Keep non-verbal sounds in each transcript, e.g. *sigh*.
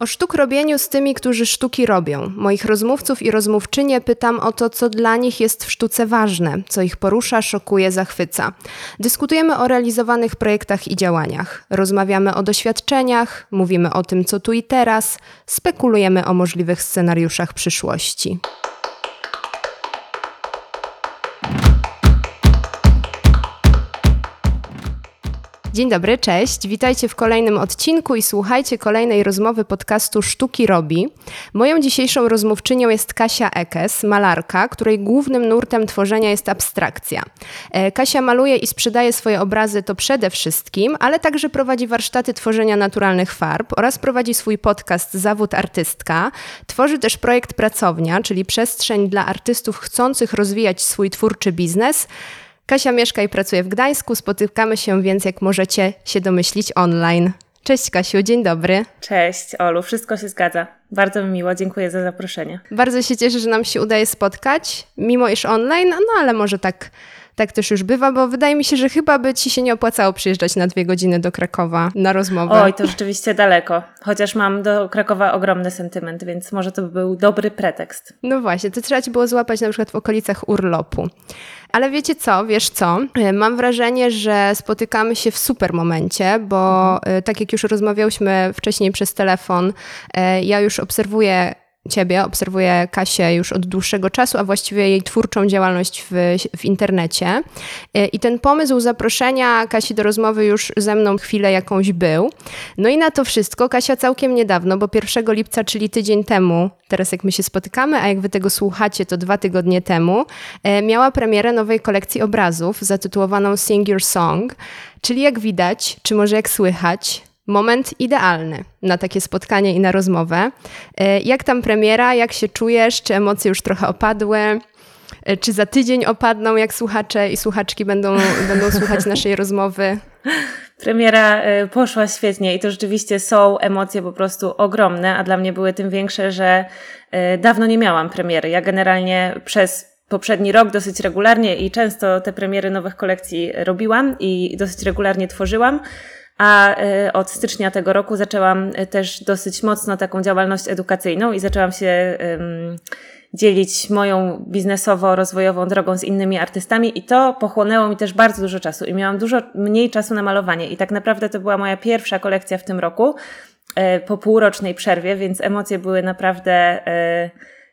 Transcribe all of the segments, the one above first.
O sztuk robieniu z tymi, którzy sztuki robią. Moich rozmówców i rozmówczynie pytam o to, co dla nich jest w sztuce ważne, co ich porusza, szokuje, zachwyca. Dyskutujemy o realizowanych projektach i działaniach. Rozmawiamy o doświadczeniach, mówimy o tym, co tu i teraz, spekulujemy o możliwych scenariuszach przyszłości. Dzień dobry, cześć. Witajcie w kolejnym odcinku i słuchajcie kolejnej rozmowy podcastu Sztuki Robi. Moją dzisiejszą rozmówczynią jest Kasia Ekes, malarka, której głównym nurtem tworzenia jest abstrakcja. E, Kasia maluje i sprzedaje swoje obrazy to przede wszystkim, ale także prowadzi warsztaty tworzenia naturalnych farb oraz prowadzi swój podcast Zawód Artystka. Tworzy też projekt Pracownia, czyli przestrzeń dla artystów chcących rozwijać swój twórczy biznes. Kasia mieszka i pracuje w Gdańsku, spotykamy się więc, jak możecie się domyślić, online. Cześć Kasiu, dzień dobry. Cześć Olu, wszystko się zgadza. Bardzo mi miło, dziękuję za zaproszenie. Bardzo się cieszę, że nam się udaje spotkać, mimo iż online, no ale może tak tak też już bywa, bo wydaje mi się, że chyba by ci się nie opłacało przyjeżdżać na dwie godziny do Krakowa na rozmowę. Oj, to rzeczywiście daleko. Chociaż mam do Krakowa ogromny sentyment, więc może to by był dobry pretekst. No właśnie, to trzeba ci było złapać na przykład w okolicach urlopu. Ale wiecie co, wiesz co? E, mam wrażenie, że spotykamy się w super momencie, bo e, tak jak już rozmawiałyśmy wcześniej przez telefon, e, ja już obserwuję Ciebie, obserwuję Kasię już od dłuższego czasu, a właściwie jej twórczą działalność w, w internecie. I ten pomysł zaproszenia Kasi do rozmowy już ze mną chwilę jakąś był. No i na to wszystko Kasia całkiem niedawno, bo 1 lipca, czyli tydzień temu, teraz jak my się spotykamy, a jak wy tego słuchacie, to dwa tygodnie temu, e, miała premierę nowej kolekcji obrazów zatytułowaną Sing Your Song, czyli jak widać, czy może jak słychać, moment idealny na takie spotkanie i na rozmowę. E, jak tam premiera, jak się czujesz, czy emocje już trochę opadły? E, czy za tydzień opadną, jak słuchacze i słuchaczki będą, *laughs* będą słuchać naszej rozmowy? Premiera e, poszła świetnie i to rzeczywiście są emocje po prostu ogromne, a dla mnie były tym większe, że dawno nie miałam premiery. Ja generalnie przez poprzedni rok dosyć regularnie i często te premiery nowych kolekcji robiłam i dosyć regularnie tworzyłam a e, od stycznia tego roku zaczęłam e, też dosyć mocno taką działalność edukacyjną i zaczęłam się dzielić moją biznesowo-rozwojową drogą z innymi artystami i to pochłonęło mi też bardzo dużo czasu i miałam dużo mniej czasu na malowanie. I tak naprawdę to była moja pierwsza kolekcja w tym roku e, po półrocznej przerwie, więc emocje były naprawdę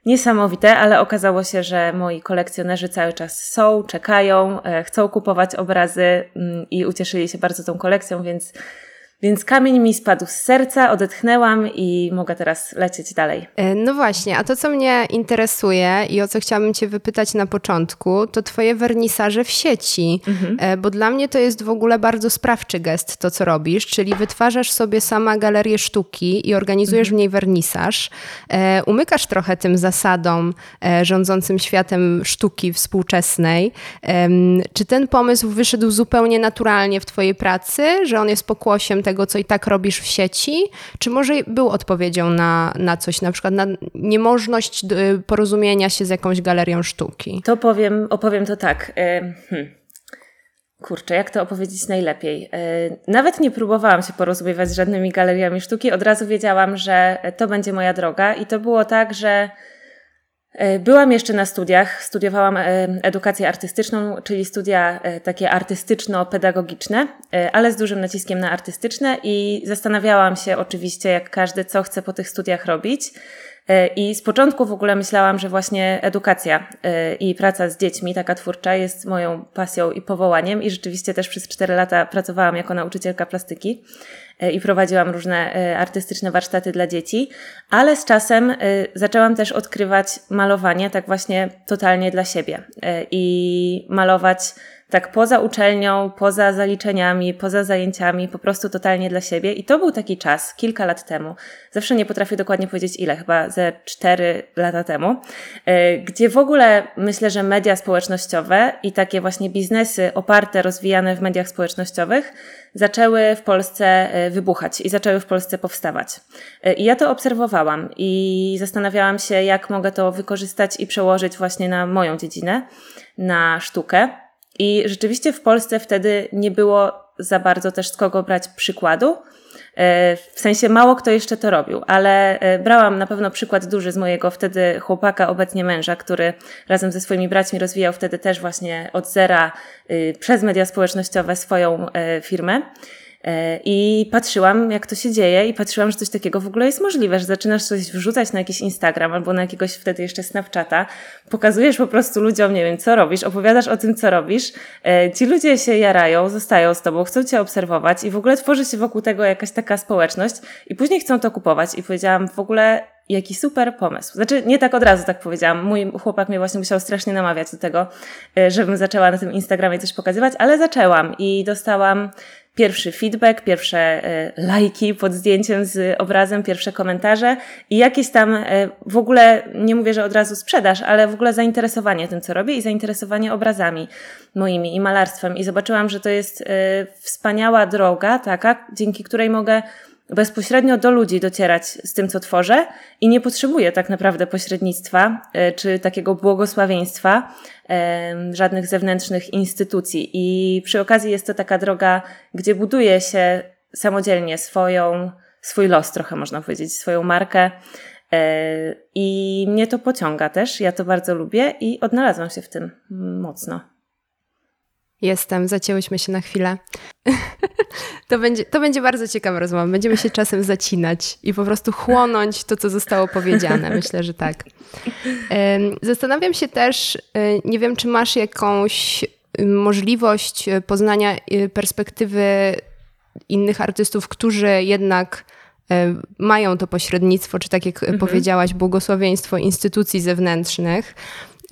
niesamowite, ale okazało się, że moi kolekcjonerzy cały czas są, czekają, e, chcą kupować obrazy mm, i ucieszyli się bardzo tą kolekcją, więc więc kamień mi spadł z serca, odetchnęłam i mogę teraz lecieć dalej. E, no właśnie, a to co mnie interesuje i o co chciałabym Cię wypytać na początku, to Twoje wernisaże w sieci, mhm. E, bo dla mnie to jest w ogóle bardzo sprawczy gest to, co robisz, czyli wytwarzasz sobie sama galerię sztuki i organizujesz mhm. w niej wernisaż. E, umykasz trochę tym zasadom rządzącym światem sztuki współczesnej. Czy ten pomysł wyszedł zupełnie naturalnie w Twojej pracy, że on jest pokłosiem tego, co i tak robisz w sieci? Czy może był odpowiedzią na, na coś, na przykład na niemożność y, porozumienia się z jakąś galerią sztuki? To powiem, opowiem to tak. E, hmm. Kurczę, jak to opowiedzieć najlepiej? E, nawet nie próbowałam się porozumiewać z żadnymi galeriami sztuki. Od razu wiedziałam, że to będzie moja droga, i to było tak, że byłam jeszcze na studiach, studiowałam e, edukację artystyczną, czyli studia e, takie artystyczno-pedagogiczne, ale z dużym naciskiem na artystyczne i zastanawiałam się oczywiście, jak każdy, co chce po tych studiach robić. I z początku w ogóle myślałam, że właśnie edukacja i praca z dziećmi, taka twórcza, jest moją pasją i powołaniem. I rzeczywiście też przez cztery lata pracowałam jako nauczycielka plastyki. E, i prowadziłam różne e, artystyczne warsztaty dla dzieci, ale z czasem e, zaczęłam też odkrywać malowanie tak właśnie totalnie dla siebie i malować tak poza uczelnią, poza zaliczeniami, poza zajęciami, po prostu totalnie dla siebie. I to był taki czas, kilka lat temu. Zawsze nie potrafię dokładnie powiedzieć ile, chyba ze cztery lata temu, gdzie w ogóle myślę, że media społecznościowe i takie właśnie biznesy oparte, rozwijane w mediach społecznościowych zaczęły w Polsce e, wybuchać i zaczęły w Polsce powstawać. E, I ja to obserwowałam i zastanawiałam się, jak mogę to wykorzystać i przełożyć właśnie na moją dziedzinę, na sztukę. I rzeczywiście w Polsce wtedy nie było za bardzo też z kogo brać przykładu. W sensie mało kto jeszcze to robił, ale brałam na pewno przykład duży z mojego wtedy chłopaka, obecnie męża, który razem ze swoimi braćmi rozwijał wtedy też właśnie od zera przez media społecznościowe swoją firmę. E, I patrzyłam, jak to się dzieje, i patrzyłam, że coś takiego w ogóle jest możliwe, że zaczynasz coś wrzucać na jakiś Instagram albo na jakiegoś wtedy jeszcze Snapchata, pokazujesz po prostu ludziom, nie wiem, co robisz, opowiadasz o tym, co robisz. E, ci ludzie się jarają, zostają z tobą, chcą cię obserwować i w ogóle tworzy się wokół tego jakaś taka społeczność, i później chcą to kupować. I powiedziałam, w ogóle Jaki super pomysł. Znaczy, nie tak od razu tak powiedziałam. Mój chłopak mnie właśnie musiał strasznie namawiać do tego, e, żebym zaczęła na tym Instagramie coś pokazywać, ale zaczęłam i dostałam pierwszy feedback, pierwsze e, lajki pod zdjęciem z obrazem, pierwsze komentarze i jakieś tam e, w ogóle, nie mówię, że od razu sprzedaż, ale w ogóle zainteresowanie tym, co robię i zainteresowanie obrazami moimi i malarstwem. I zobaczyłam, że to jest wspaniała droga taka, dzięki której mogę bezpośrednio do ludzi docierać z tym, co tworzę i nie potrzebuję tak naprawdę pośrednictwa e, czy takiego błogosławieństwa żadnych zewnętrznych instytucji. I przy okazji jest to taka droga, gdzie buduje się samodzielnie swoją, swój los, trochę można powiedzieć, swoją markę. E, I mnie to pociąga też, ja to bardzo lubię i odnalazłam się w tym mocno. Jestem, zacięłyśmy się na chwilę. *laughs* to, będzie, to będzie bardzo ciekawa rozmowa. Będziemy się czasem zacinać i po prostu chłonąć to, co zostało powiedziane. Myślę, że tak. Zastanawiam się też, y, nie wiem, czy masz jakąś y, możliwość y, poznania perspektywy innych artystów, którzy jednak mają to pośrednictwo, czy tak jak mhm. powiedziałaś, błogosławieństwo instytucji zewnętrznych.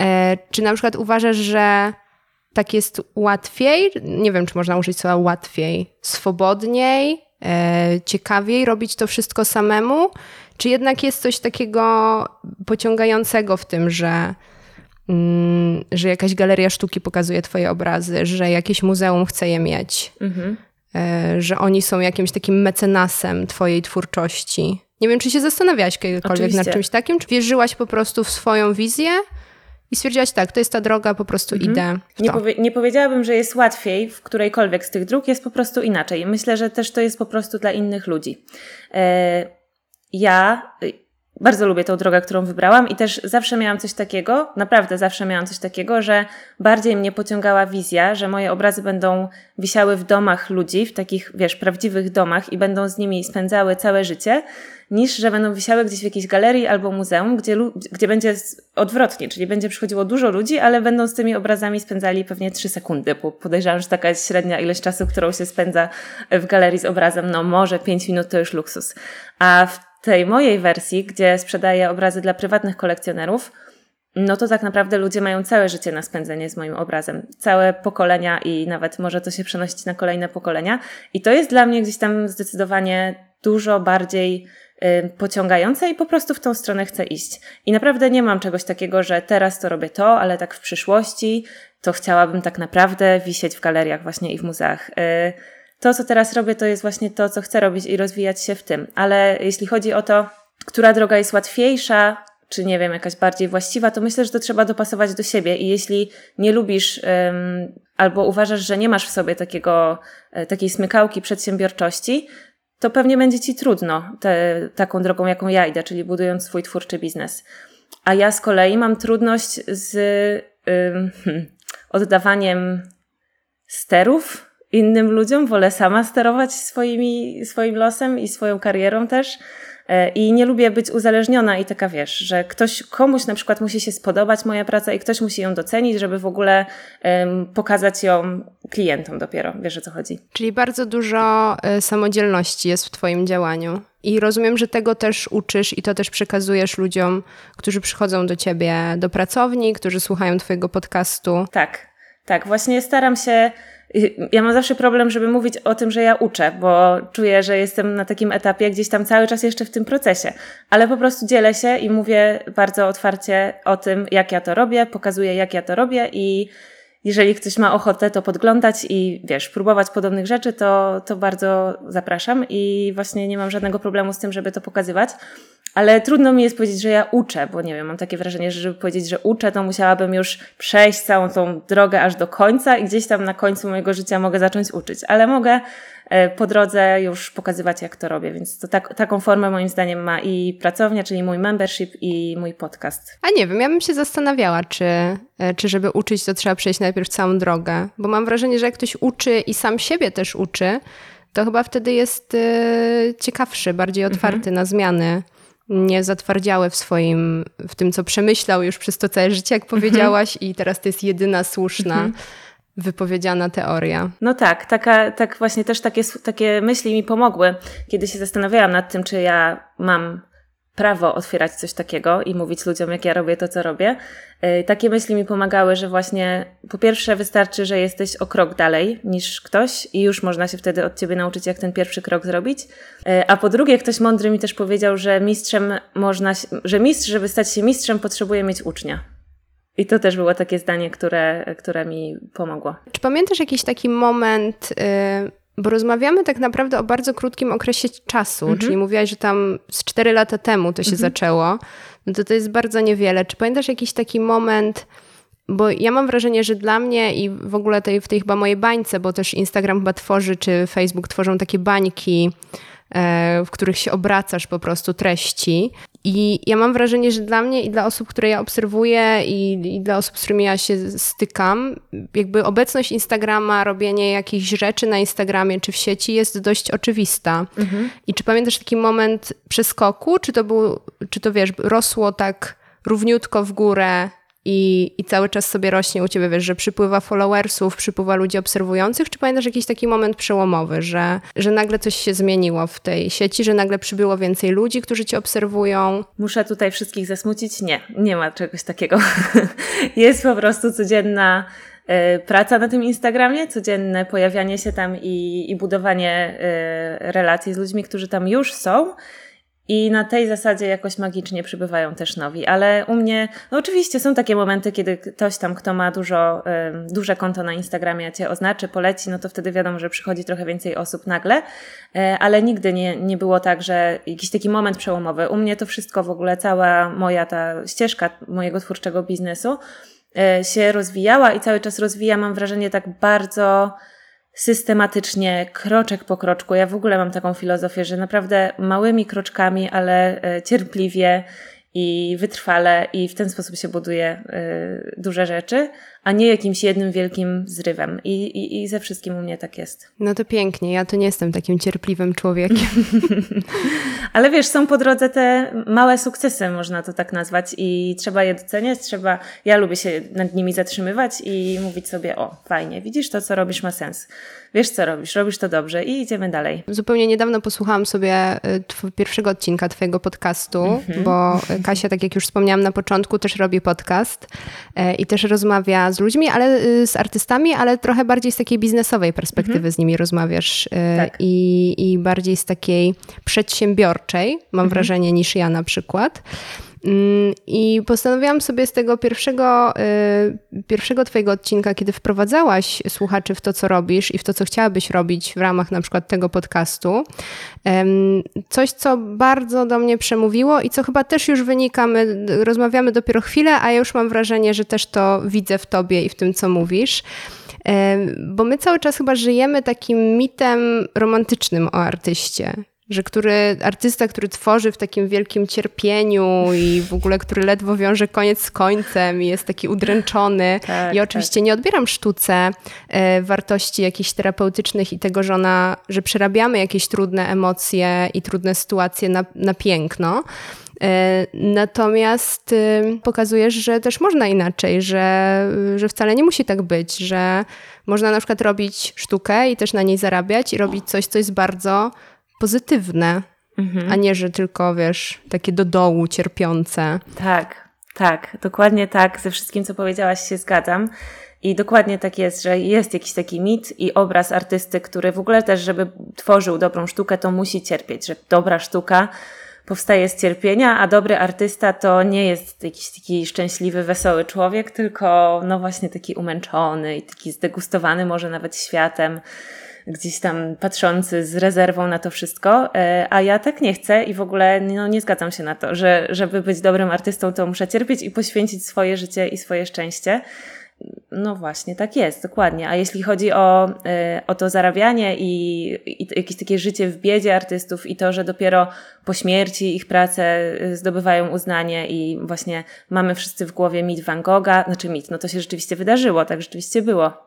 E, czy na przykład uważasz, że tak jest łatwiej, nie wiem, czy można użyć słowa łatwiej, swobodniej, e, ciekawiej robić to wszystko samemu, czy jednak jest coś takiego pociągającego w tym, że, mm, że jakaś galeria sztuki pokazuje Twoje obrazy, że jakieś muzeum chce je mieć, mhm. e, że oni są jakimś takim mecenasem Twojej twórczości. Nie wiem, czy się zastanawiałaś kiedykolwiek Oczywiście. nad czymś takim, czy wierzyłaś po prostu w swoją wizję i stwierdziłaś, tak, to jest ta droga, po prostu mhm. idę. Nie, powie nie, powiedziałabym, że jest łatwiej w którejkolwiek z tych dróg, jest po prostu inaczej. Myślę, że też to jest po prostu dla innych ludzi. E ja bardzo lubię tą drogę, którą wybrałam i też zawsze miałam coś takiego, naprawdę zawsze miałam coś takiego, że bardziej mnie pociągała wizja, że moje obrazy będą wisiały w domach ludzi, w takich, wiesz, prawdziwych domach i będą z nimi spędzały całe życie, niż że będą wisiały gdzieś w jakiejś galerii albo muzeum, gdzie, gdzie będzie odwrotnie, czyli będzie przychodziło dużo ludzi, ale będą z tymi obrazami spędzali pewnie trzy sekundy, bo podejrzewam, że taka jest średnia ilość czasu, którą się spędza w galerii z obrazem, no może pięć minut to już luksus. A w tej mojej wersji, gdzie sprzedaję obrazy dla prywatnych kolekcjonerów, no to tak naprawdę ludzie mają całe życie na spędzenie z moim obrazem. Całe pokolenia i nawet może to się przenosić na kolejne pokolenia. I to jest dla mnie gdzieś tam zdecydowanie dużo bardziej y, pociągające i po prostu w tą stronę chcę iść. I naprawdę nie mam czegoś takiego, że teraz to robię to, ale tak w przyszłości to chciałabym tak naprawdę wisieć w galeriach właśnie i w muzeach. Y, to, co teraz robię, to jest właśnie to, co chcę robić i rozwijać się w tym. Ale jeśli chodzi o to, która droga jest łatwiejsza, czy nie wiem, jakaś bardziej właściwa, to myślę, że to trzeba dopasować do siebie. I jeśli nie lubisz um, albo uważasz, że nie masz w sobie takiego, e, takiej smykałki przedsiębiorczości, to pewnie będzie ci trudno te, taką drogą, jaką ja idę, czyli budując swój twórczy biznes. A ja z kolei mam trudność z um, *laughs* oddawaniem sterów innym ludziom, wolę sama sterować swoimi, swoim losem i swoją karierą też. E, I nie lubię być uzależniona i taka wiesz, że ktoś, komuś na przykład musi się spodobać moja praca i ktoś musi ją docenić, żeby w ogóle um, pokazać ją klientom dopiero. Wiesz o co chodzi? Czyli bardzo dużo y, samodzielności jest w Twoim działaniu. I rozumiem, że tego też uczysz i to też przekazujesz ludziom, którzy przychodzą do Ciebie do pracowni, którzy słuchają Twojego podcastu. Tak, tak. Właśnie staram się ja mam zawsze problem, żeby mówić o tym, że ja uczę, bo czuję, że jestem na takim etapie gdzieś tam cały czas jeszcze w tym procesie. Ale po prostu dzielę się i mówię bardzo otwarcie o tym, jak ja to robię, pokazuję, jak ja to robię i jeżeli ktoś ma ochotę to podglądać i wiesz, próbować podobnych rzeczy, to, to bardzo zapraszam i właśnie nie mam żadnego problemu z tym, żeby to pokazywać. Ale trudno mi jest powiedzieć, że ja uczę, bo nie wiem, mam takie wrażenie, że żeby powiedzieć, że uczę, to musiałabym już przejść całą tą drogę aż do końca i gdzieś tam na końcu mojego życia mogę zacząć uczyć. Ale mogę e, po drodze już pokazywać, jak to robię. Więc to tak, taką formę moim zdaniem ma i pracownia, czyli mój membership i mój podcast. A nie wiem, ja bym się zastanawiała, czy, e, czy żeby uczyć, to trzeba przejść najpierw całą drogę. Bo mam wrażenie, że jak ktoś uczy i sam siebie też uczy, to chyba wtedy jest ciekawszy, bardziej mhm. otwarty mhm. na zmiany nie zatwardziały w swoim, w tym, co przemyślał już przez to całe życie, jak mhm. powiedziałaś, i teraz to jest jedyna słuszna. Mhm. Wypowiedziana teoria. No tak, taka, tak właśnie też takie, takie myśli mi pomogły, kiedy się zastanawiałam nad tym, czy ja mam prawo otwierać coś takiego i mówić ludziom, jak ja robię to, co robię. E, takie myśli mi pomagały, że właśnie po pierwsze wystarczy, że jesteś o krok dalej niż ktoś i już można się wtedy od ciebie nauczyć, jak ten pierwszy krok zrobić. E, a po drugie, ktoś mądry mi też powiedział, że mistrzem można, że mistrz, żeby stać się mistrzem, potrzebuje mieć ucznia. I to też było takie zdanie, które, które mi pomogło. Czy pamiętasz jakiś taki moment, yy, bo rozmawiamy tak naprawdę o bardzo krótkim okresie czasu, mhm. czyli mówiłaś, że tam z cztery lata temu to się mhm. zaczęło, no to to jest bardzo niewiele. Czy pamiętasz jakiś taki moment, bo ja mam wrażenie, że dla mnie i w ogóle tej, w tej chyba mojej bańce, bo też Instagram chyba tworzy, czy Facebook tworzą takie bańki, w których się obracasz po prostu treści. I ja mam wrażenie, że dla mnie i dla osób, które ja obserwuję i, i, dla osób, z którymi ja się stykam, jakby obecność Instagrama, robienie jakichś rzeczy na Instagramie czy w sieci jest dość oczywista. Mhm. I czy pamiętasz taki moment przeskoku, czy to był, czy to wiesz, rosło tak równiutko w górę i, i cały czas sobie rośnie u ciebie, wiesz, że przypływa followersów, przypływa ludzi obserwujących, czy pamiętasz jakiś taki moment przełomowy, że, że nagle coś się zmieniło w tej sieci, że nagle przybyło więcej ludzi, którzy cię obserwują? Muszę tutaj wszystkich zasmucić? Nie, nie ma czegoś takiego. *laughs* Jest po prostu codzienna e, praca na tym Instagramie, codzienne pojawianie się tam i, i budowanie e, relacji z ludźmi, którzy tam już są. I na tej zasadzie jakoś magicznie przybywają też nowi. Ale u mnie, no oczywiście są takie momenty, kiedy ktoś tam, kto ma dużo, y, duże konto na Instagramie, cię oznaczy, poleci, no to wtedy wiadomo, że przychodzi trochę więcej osób nagle. Y, ale nigdy nie, nie było tak, że jakiś taki moment przełomowy. U mnie to wszystko w ogóle, cała moja ta ścieżka mojego twórczego biznesu y, się rozwijała i cały czas rozwija, mam wrażenie, tak bardzo systematycznie, kroczek po kroczku. Ja w ogóle mam taką filozofię, że naprawdę małymi kroczkami, ale e, cierpliwie i wytrwale i w ten sposób się buduje y, duże rzeczy, a nie jakimś jednym wielkim zrywem. I, i, I ze wszystkim u mnie tak jest. No to pięknie, ja to nie jestem takim cierpliwym człowiekiem. *laughs* *laughs* Ale wiesz, są po drodze te małe sukcesy, można to tak nazwać, i trzeba je doceniać, trzeba, ja lubię się nad nimi zatrzymywać i mówić sobie, o, fajnie, widzisz, to co robisz ma sens. Wiesz, co robisz, robisz to dobrze i idziemy dalej. Zupełnie niedawno posłuchałam sobie y, pierwszego odcinka Twojego podcastu, mhm. bo Kasia, tak jak już wspomniałam na początku, też robi podcast y, i też rozmawia z ludźmi, ale y, z artystami, ale trochę bardziej z takiej biznesowej perspektywy mhm. z nimi rozmawiasz tak. i, i bardziej z takiej przedsiębiorczej, mam mhm. wrażenie, niż ja na przykład. Mm, I postanowiłam sobie z tego pierwszego, y, pierwszego Twojego odcinka, kiedy wprowadzałaś słuchaczy w to, co robisz i w to, co chciałabyś robić w ramach na przykład tego podcastu, coś, co bardzo do mnie przemówiło i co chyba też już wynika, my rozmawiamy dopiero chwilę, a ja już mam wrażenie, że też to widzę w Tobie i w tym, co mówisz. Bo my cały czas chyba żyjemy takim mitem romantycznym o artyście że który artysta, który tworzy w takim wielkim cierpieniu i w ogóle, który ledwo wiąże koniec z końcem i jest taki udręczony. *laughs* Tak, I oczywiście tak. nie odbieram sztuce e, wartości jakichś terapeutycznych i tego, że ona, że przerabiamy jakieś trudne emocje i trudne sytuacje na, na piękno. E, natomiast y, pokazujesz, że też można inaczej, że, że wcale nie musi tak być, że można na przykład robić sztukę i też na niej zarabiać i robić coś, co jest bardzo pozytywne, mhm. a nie, że tylko, wiesz, takie do dołu cierpiące. Tak, tak, dokładnie tak. Ze wszystkim, co powiedziałaś, się zgadzam. I dokładnie tak jest, że jest jakiś taki mit i obraz artysty, który w ogóle też, żeby tworzył dobrą sztukę, to musi cierpieć, że dobra sztuka powstaje z cierpienia, a dobry artysta to nie jest jakiś taki szczęśliwy, wesoły człowiek, tylko no właśnie taki umęczony i taki zdegustowany może nawet światem gdzieś tam patrzący z rezerwą na to wszystko, e, a ja tak nie chcę i w ogóle no, nie zgadzam się na to, że żeby być dobrym artystą, to muszę cierpieć i poświęcić swoje życie i swoje szczęście. No właśnie, tak jest, dokładnie. A jeśli chodzi o, y, o to zarabianie i, i jakieś takie życie w biedzie artystów i to, że dopiero po śmierci ich prace y, zdobywają uznanie i właśnie mamy wszyscy w głowie mit Van Gogha, znaczy mit, no to się rzeczywiście wydarzyło, tak rzeczywiście było.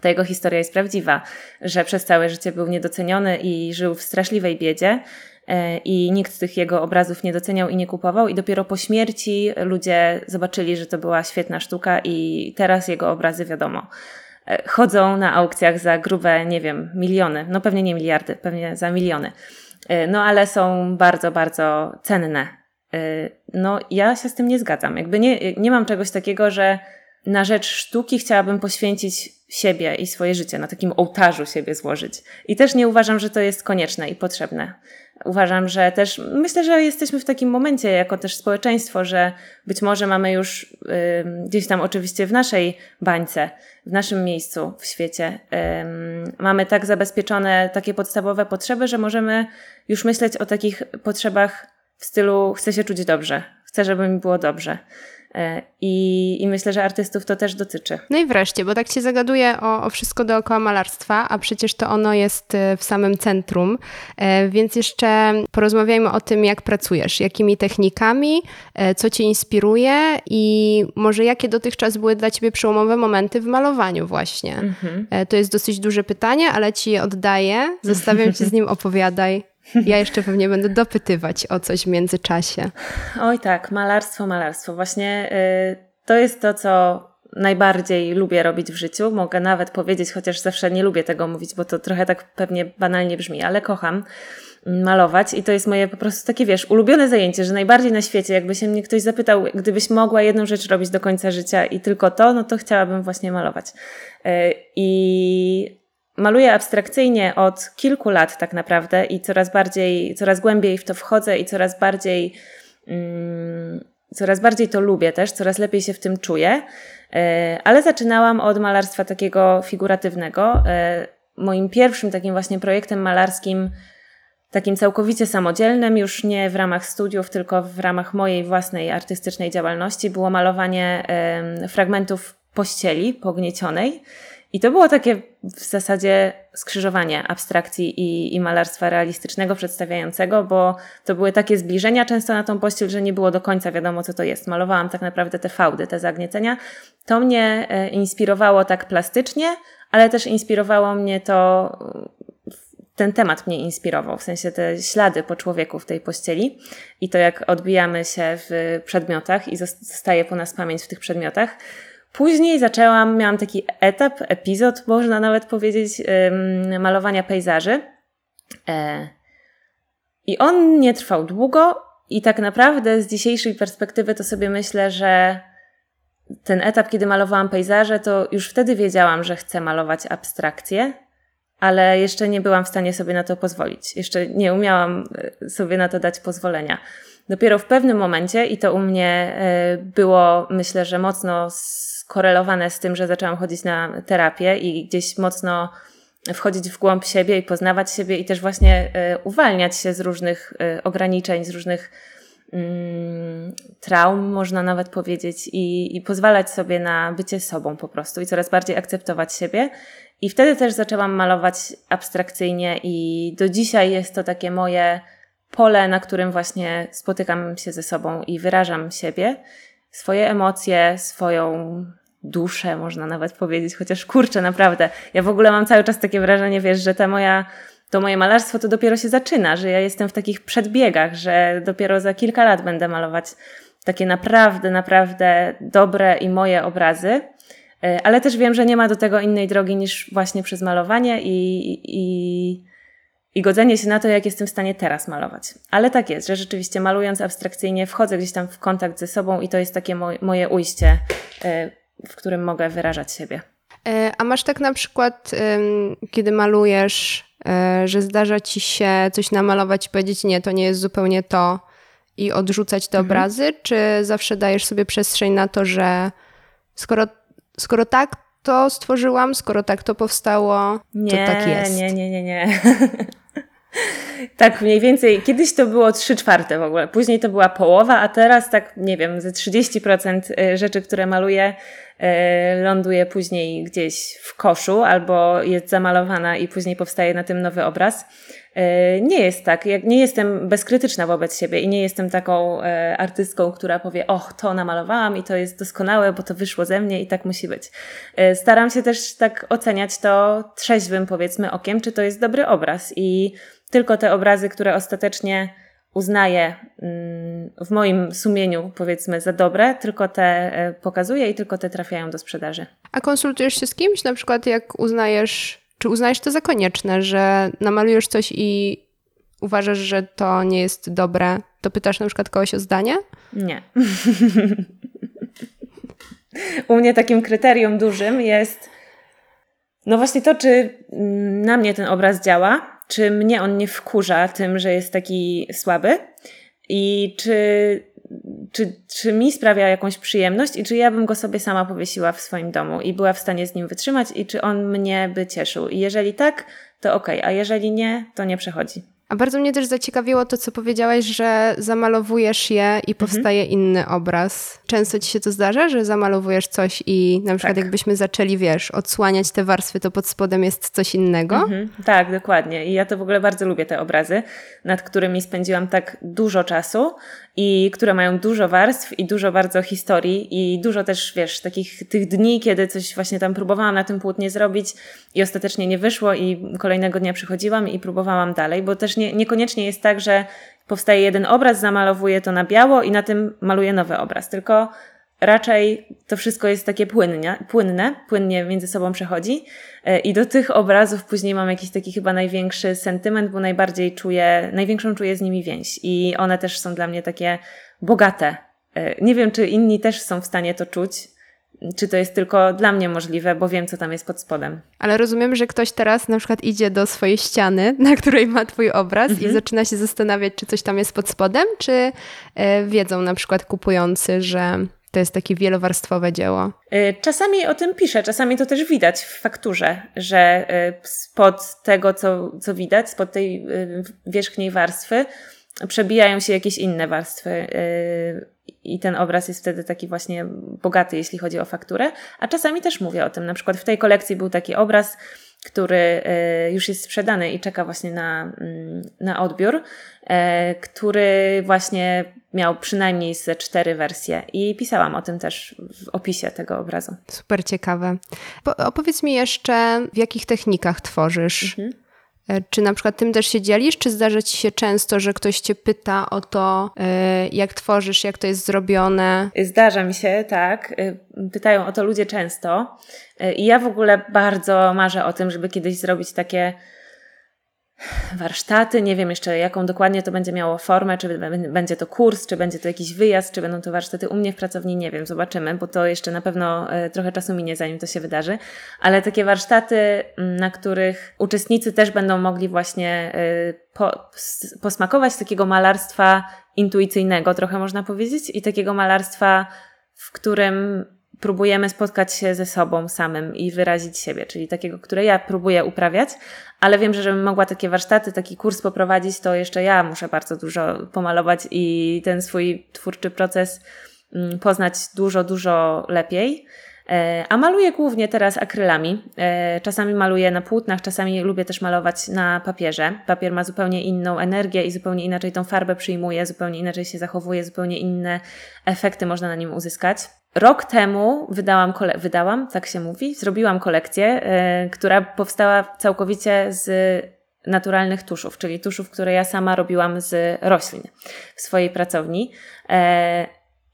Ta jego historia jest prawdziwa, że przez całe życie był niedoceniony i żył w straszliwej biedzie, E, i nikt tych jego obrazów nie doceniał i nie kupował i dopiero po śmierci ludzie zobaczyli, że to była świetna sztuka i teraz jego obrazy wiadomo e, chodzą na aukcjach za grube, nie wiem, miliony, no pewnie nie miliardy, pewnie za miliony. E, no ale są bardzo, bardzo cenne. No ja się z tym nie zgadzam. Jakby nie, nie mam czegoś takiego, że na rzecz sztuki chciałabym poświęcić siebie i swoje życie, na takim ołtarzu siebie złożyć. I też nie uważam, że to jest konieczne i potrzebne. Uważam, że też myślę, że jesteśmy w takim momencie jako też społeczeństwo, że być może mamy już y, gdzieś tam oczywiście w naszej bańce, w naszym miejscu w świecie, y, mamy tak zabezpieczone takie podstawowe potrzeby, że możemy już myśleć o takich potrzebach w stylu chcę się czuć dobrze, chcę, żeby mi było dobrze. E, I, I, myślę, że artystów to też dotyczy. No i wreszcie, bo tak się zagaduje o, o, wszystko dookoła malarstwa, a przecież to ono jest e, w samym centrum, e, więc jeszcze porozmawiajmy o tym, jak pracujesz, jakimi technikami, co cię inspiruje i może jakie dotychczas były dla ciebie przełomowe momenty w malowaniu właśnie. Mhm. To jest dosyć duże pytanie, ale ci je oddaję, zostawiam cię z nim, opowiadaj. Ja jeszcze pewnie będę dopytywać o coś w międzyczasie. Oj tak, malarstwo, malarstwo. Właśnie yy, to jest to, co najbardziej lubię robić w życiu. Mogę nawet powiedzieć, chociaż zawsze nie lubię tego mówić, bo to trochę tak pewnie banalnie brzmi, ale kocham malować i to jest moje po prostu takie, wiesz, ulubione zajęcie, że najbardziej na świecie, jakby się mnie ktoś zapytał, gdybyś mogła jedną rzecz robić do końca życia i tylko to, no to chciałabym właśnie malować. Y, I maluję abstrakcyjnie od kilku lat tak naprawdę i coraz bardziej, coraz głębiej w to wchodzę i coraz bardziej, mm, coraz bardziej to lubię też, coraz lepiej się w tym czuję. E, ale zaczynałam od malarstwa takiego figuratywnego. E, moim pierwszym takim właśnie projektem malarskim, takim całkowicie samodzielnym, już nie w ramach studiów, tylko w ramach mojej własnej artystycznej działalności, było malowanie fragmentów pościeli pogniecionej. I to było takie w zasadzie skrzyżowanie abstrakcji i, i malarstwa realistycznego przedstawiającego, bo to były takie zbliżenia często na tą pościel, że nie było do końca wiadomo, co to jest. Malowałam tak naprawdę te fałdy, te zagniecenia. To mnie e, inspirowało tak plastycznie, ale też inspirowało mnie to, ten temat mnie inspirował, w sensie te ślady po człowieku w tej pościeli i to, jak odbijamy się w przedmiotach i zostaje po nas pamięć w tych przedmiotach. Później zaczęłam, miałam taki etap, epizod, można nawet powiedzieć, malowania pejzaży. E, I on nie trwał długo, i tak naprawdę z dzisiejszej perspektywy to sobie myślę, że ten etap, kiedy malowałam pejzaże, to już wtedy wiedziałam, że chcę malować abstrakcję, ale jeszcze nie byłam w stanie sobie na to pozwolić. Jeszcze nie umiałam e, sobie na to dać pozwolenia. Dopiero w pewnym momencie, i to u mnie e, było, myślę, że mocno skorelowane z tym, że zaczęłam chodzić na terapię i gdzieś mocno wchodzić w głąb siebie i poznawać siebie i też właśnie y, uwalniać się z różnych y, ograniczeń, z różnych mm, traum, można nawet powiedzieć, i, i pozwalać sobie na bycie sobą po prostu i coraz bardziej akceptować siebie. I wtedy też zaczęłam malować abstrakcyjnie, i do dzisiaj jest to takie moje pole, na którym właśnie spotykam się ze sobą i wyrażam siebie, swoje emocje, swoją duszę, można nawet powiedzieć, chociaż kurczę, naprawdę. Ja w ogóle mam cały czas takie wrażenie, wiesz, że ta moja, to moje malarstwo to dopiero się zaczyna, że ja jestem w takich przedbiegach, że dopiero za kilka lat będę malować takie naprawdę, naprawdę dobre i moje obrazy. E, ale też wiem, że nie ma do tego innej drogi niż właśnie przez malowanie i, i, i godzenie się na to, jak jestem w stanie teraz malować. Ale tak jest, że rzeczywiście malując abstrakcyjnie wchodzę gdzieś tam w kontakt ze sobą i to jest takie moje ujście e, w którym mogę wyrażać siebie. E, a masz tak na przykład, kiedy malujesz, e, że zdarza ci się coś namalować i powiedzieć, nie, to nie jest zupełnie to i odrzucać te mhm. obrazy, czy zawsze dajesz sobie przestrzeń na to, że skoro, skoro tak to stworzyłam, skoro tak to powstało, nie, to tak jest? Nie, nie, nie, nie. *laughs* Tak, mniej więcej. Kiedyś to było 3 czwarte w ogóle. Później to była połowa, a teraz tak, nie wiem, ze 30% y, rzeczy, które maluję, e, ląduje później gdzieś w koszu albo jest zamalowana i później powstaje na tym nowy obraz. E, nie jest tak. Jak nie jestem bezkrytyczna wobec siebie i nie jestem taką artystką, która powie, och, to namalowałam i to jest doskonałe, bo to wyszło ze mnie i tak musi być. Staram się też tak oceniać to trzeźwym, powiedzmy, okiem, czy to jest dobry obraz i tylko te obrazy, które ostatecznie uznaję mm, w moim sumieniu, powiedzmy, za dobre, tylko te pokazuję i tylko te trafiają do sprzedaży. A konsultujesz się z kimś, na przykład jak uznajesz czy uznajesz to za konieczne, że namalujesz coś i uważasz, że to nie jest dobre, to pytasz na przykład kogoś o zdanie? Nie. U mnie takim kryterium dużym jest no właśnie to, czy na mnie ten obraz działa, czy mnie on nie wkurza tym, że jest taki słaby i czy czy, czy mi sprawia jakąś przyjemność i czy ja bym go sobie sama powiesiła w swoim domu i była w stanie z nim wytrzymać i czy on mnie by cieszył. I jeżeli tak, to ok, a jeżeli nie, to nie przechodzi. A bardzo mnie też zaciekawiło to, co powiedziałaś, że zamalowujesz je i mhm. powstaje mhm. inny obraz. Często ci się to zdarza, że zamalowujesz coś i na przykład tak. jakbyśmy zaczęli, wiesz, odsłaniać te warstwy, to pod spodem jest coś innego? Mhm. Tak, dokładnie. I ja to w ogóle bardzo lubię te obrazy, nad którymi spędziłam tak dużo czasu i które mają dużo warstw i dużo bardzo historii i dużo też, wiesz, takich tych dni, kiedy coś właśnie tam próbowałam na tym płótnie zrobić i ostatecznie nie wyszło i kolejnego dnia przychodziłam i próbowałam dalej, bo też nie, niekoniecznie jest tak, że powstaje jeden obraz, zamalowuję to na biało i na tym maluję nowy obraz, tylko raczej to wszystko jest takie płynnie, płynne, płynnie między sobą przechodzi e, i do tych obrazów później mam jakiś taki chyba największy sentyment, bo najbardziej czuję, największą czuję z nimi więź i one też są dla mnie takie bogate. E, nie wiem, czy inni też są w stanie to czuć, czy to jest tylko dla mnie możliwe, bo wiem, co tam jest pod spodem. Ale rozumiem, że ktoś teraz na przykład idzie do swojej ściany, *laughs* na której ma Twój obraz mhm. i zaczyna się zastanawiać, czy coś tam jest pod spodem, czy e, wiedzą na przykład kupujący, że to jest takie wielowarstwowe dzieło. E, czasami o tym piszę, czasami to też widać w fakturze, że e, spod tego, co, co widać, spod tej wierzchniej warstwy, przebijają się jakieś inne warstwy i ten obraz jest wtedy taki właśnie bogaty, jeśli chodzi o fakturę. A czasami też mówię o tym. Na przykład w tej kolekcji był taki obraz, który e, już jest sprzedany i czeka właśnie na, mm, na odbiór, e, który właśnie miał przynajmniej ze cztery wersje i pisałam o tym też w opisie tego obrazu. Super ciekawe. opowiedz mi jeszcze, w jakich technikach tworzysz? Mhm. E, czy na przykład tym też się dzielisz, czy zdarza ci się często, że ktoś cię pyta o to, e, jak tworzysz, jak to jest zrobione? Zdarza mi się, tak. E, pytają o to ludzie często. I ja w ogóle bardzo marzę o tym, żeby kiedyś zrobić takie warsztaty. Nie wiem jeszcze, jaką dokładnie to będzie miało formę, czy będzie to kurs, czy będzie to jakiś wyjazd, czy będą to warsztaty u mnie w pracowni, nie wiem, zobaczymy, bo to jeszcze na pewno e, trochę czasu minie, zanim to się wydarzy. Ale takie warsztaty, na których uczestnicy też będą mogli właśnie e, po, posmakować takiego malarstwa intuicyjnego, trochę można powiedzieć, i takiego malarstwa, w którym próbujemy spotkać się ze sobą samym i wyrazić siebie, czyli takiego, które ja próbuję uprawiać, ale wiem, że żebym mogła takie warsztaty, taki kurs poprowadzić, to jeszcze ja muszę bardzo dużo pomalować i ten swój twórczy proces mm, poznać dużo, dużo lepiej. E, a maluję głównie teraz akrylami. E, czasami maluję na płótnach, czasami lubię też malować na papierze. Papier ma zupełnie inną energię i zupełnie inaczej tą farbę przyjmuje, zupełnie inaczej się zachowuje, zupełnie inne efekty można na nim uzyskać. Rok temu wydałam, kole- wydałam, tak się mówi, zrobiłam kolekcję, yy, która powstała całkowicie z naturalnych tuszów, czyli tuszów, które ja sama robiłam z roślin w swojej pracowni. Yy,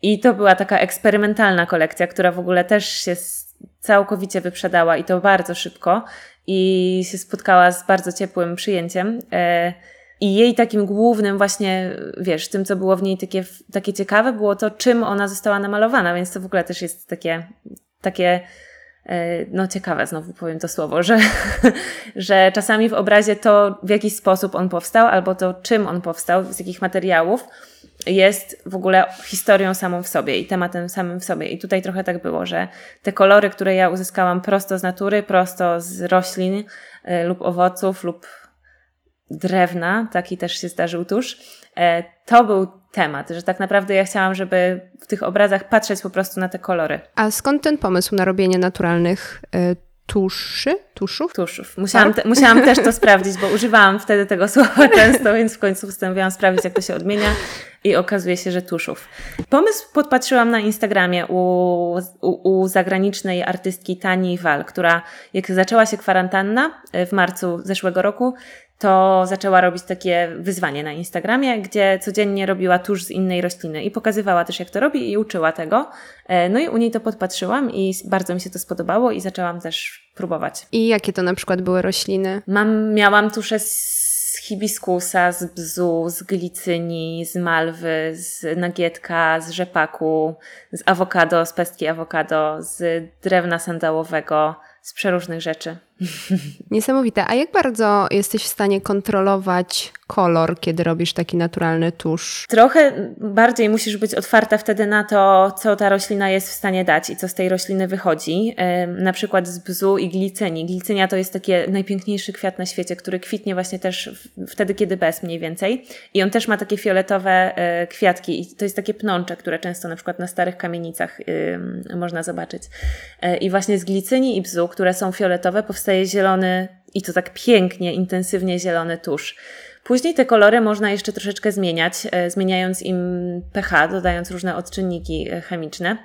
I to była taka eksperymentalna kolekcja, która w ogóle też się całkowicie wyprzedała i to bardzo szybko i się spotkała z bardzo ciepłym przyjęciem. Yy, i jej takim głównym właśnie, wiesz, tym, co było w niej takie, takie ciekawe, było to, czym ona została namalowana, więc to w ogóle też jest takie, takie e, no ciekawe, znowu powiem to słowo, że, *laughs* że czasami w obrazie to, w jaki sposób on powstał, albo to, czym on powstał, z jakich materiałów, jest w ogóle historią samą w sobie i tematem samym w sobie. I tutaj trochę tak było, że te kolory, które ja uzyskałam prosto z natury, prosto z roślin y, lub owoców, lub drewna, taki też się zdarzył tuż. E, to był temat, że tak naprawdę ja chciałam, żeby w tych obrazach patrzeć po prostu na te kolory. A skąd ten pomysł na robienie naturalnych y, tuszy? Tuszów? Tuszów. Musiałam, te, musiałam też to sprawdzić, bo używałam wtedy tego słowa *laughs* często, więc w końcu postanowiłam sprawdzić, jak to się odmienia i okazuje się, że tuszów. Pomysł podpatrzyłam na Instagramie u, u, u zagranicznej artystki Tani Wal, która jak zaczęła się kwarantanna w marcu zeszłego roku, to zaczęła robić takie wyzwanie na Instagramie, gdzie codziennie robiła tusz z innej rośliny i pokazywała też, jak to robi i uczyła tego. E, no i u niej to podpatrzyłam i bardzo mi się to spodobało i zaczęłam też próbować. I jakie to na przykład były rośliny? Mam, miałam tusze z hibiskusa, z bzu, z glicyni, z malwy, z nagietka, z rzepaku, z awokado, z pestki awokado, z drewna sandałowego, z przeróżnych rzeczy. *laughs* Niesamowite. A jak bardzo jesteś w stanie kontrolować kolor, kiedy robisz taki naturalny tusz? Trochę bardziej musisz być otwarta wtedy na to, co ta roślina jest w stanie dać i co z tej rośliny wychodzi. Na przykład z bzu i glicyni. Glicynia to jest taki najpiękniejszy kwiat na świecie, który kwitnie właśnie też wtedy, kiedy bez mniej więcej. I on też ma takie fioletowe e, kwiatki i to jest takie pnącze, które często na przykład na starych kamienicach można zobaczyć. E, I właśnie z glicyni i bzu, które są fioletowe, powstaje zielony i to tak pięknie, intensywnie zielony tusz. Później te kolory można jeszcze troszeczkę zmieniać, e, zmieniając im pH, dodając różne odczynniki e, chemiczne.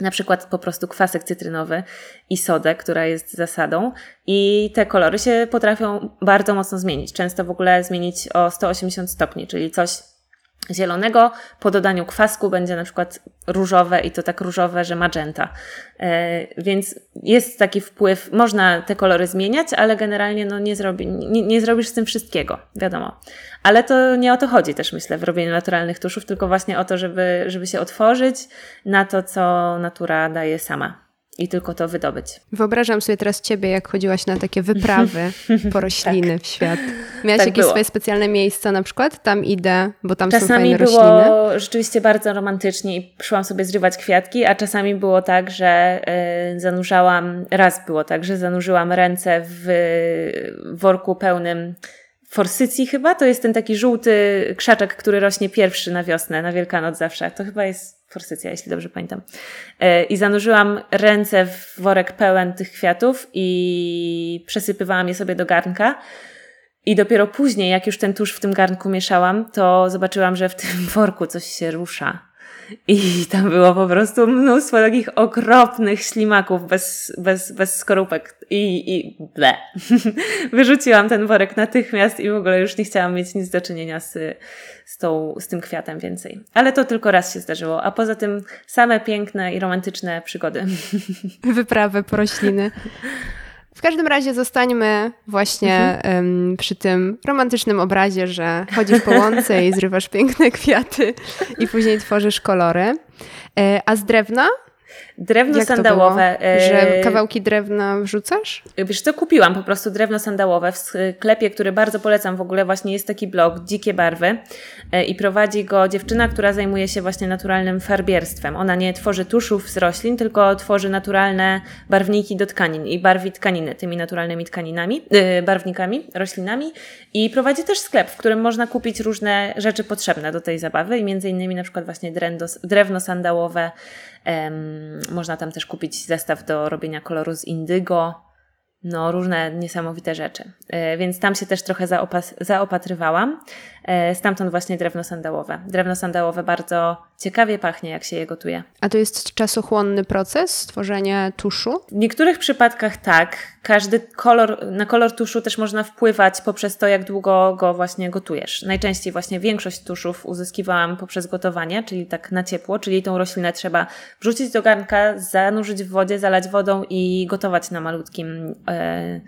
Na przykład po prostu kwasek cytrynowy i sodę, która jest zasadą, i te kolory się potrafią bardzo mocno zmienić. Często w ogóle zmienić o 180 stopni, czyli coś zielonego. Po dodaniu kwasku będzie na przykład różowe i to tak różowe, że magenta. E, więc jest taki wpływ, można te kolory zmieniać, ale generalnie no nie, zrobi, nie, nie zrobisz z tym wszystkiego, wiadomo. Ale to nie o to chodzi też myślę w robieniu naturalnych tuszów, tylko właśnie o to, żeby, żeby się otworzyć na to, co natura daje sama i tylko to wydobyć. Wyobrażam sobie teraz ciebie, jak chodziłaś na takie wyprawy *laughs* po rośliny tak. w świat. Miałaś tak jakieś było. swoje specjalne miejsca na przykład? Tam idę, bo tam czasami są fajne rośliny. Czasami było rzeczywiście bardzo romantycznie i szłam sobie zrywać kwiatki, a czasami było tak, że y, zanurzałam, raz było tak, że zanurzyłam ręce w worku pełnym forsycji chyba, to jest ten taki żółty krzaczek, który rośnie pierwszy na wiosnę, na Wielkanoc zawsze. To chyba jest forsycja, jeśli dobrze pamiętam. E, I zanurzyłam ręce w worek pełen tych kwiatów i przesypywałam je sobie do garnka. I dopiero później, jak już ten tusz w tym garnku mieszałam, to zobaczyłam, że w tym worku coś się rusza. I tam było po prostu mnóstwo takich okropnych ślimaków bez, bez, bez skorupek i, i ble. *laughs* Wyrzuciłam ten worek natychmiast i w ogóle już nie chciałam mieć nic do czynienia z, z, tą, z tym kwiatem więcej. Ale to tylko raz się zdarzyło, a poza tym same piękne i romantyczne przygody. *laughs* Wyprawy po rośliny. W każdym razie zostańmy właśnie mhm. um, przy tym romantycznym obrazie, że chodzisz po łące i zrywasz piękne kwiaty i później tworzysz kolory. E, a z drewna Drewno Jak sandałowe. Że e, kawałki drewna wrzucasz? Wiesz co, kupiłam po prostu drewno sandałowe w sklepie, który bardzo polecam w ogóle. Właśnie jest taki blog Dzikie Barwy e, i prowadzi go dziewczyna, która zajmuje się właśnie naturalnym farbierstwem. Ona nie tworzy tuszów z roślin, tylko tworzy naturalne barwniki do tkanin i barwi tkaniny tymi naturalnymi tkaninami, barwnikami, roślinami i prowadzi też sklep, w którym można kupić różne rzeczy potrzebne do tej zabawy i między innymi na przykład właśnie drewno sandałowe, można tam też kupić zestaw do robienia koloru z indygo, no różne niesamowite rzeczy. E, więc tam się też trochę zaopatrywałam. E, stamtąd właśnie drewno sandałowe. Drewno sandałowe bardzo ciekawie pachnie, jak się je gotuje. A to jest czasochłonny proces tworzenia tuszu? W niektórych przypadkach tak. Każdy kolor, na kolor tuszu też można wpływać poprzez to, jak długo go właśnie gotujesz. Najczęściej właśnie większość tuszów uzyskiwałam poprzez gotowanie, czyli tak na ciepło, czyli tą roślinę trzeba wrzucić do garnka, zanurzyć w wodzie, zalać wodą i gotować na malutkim e,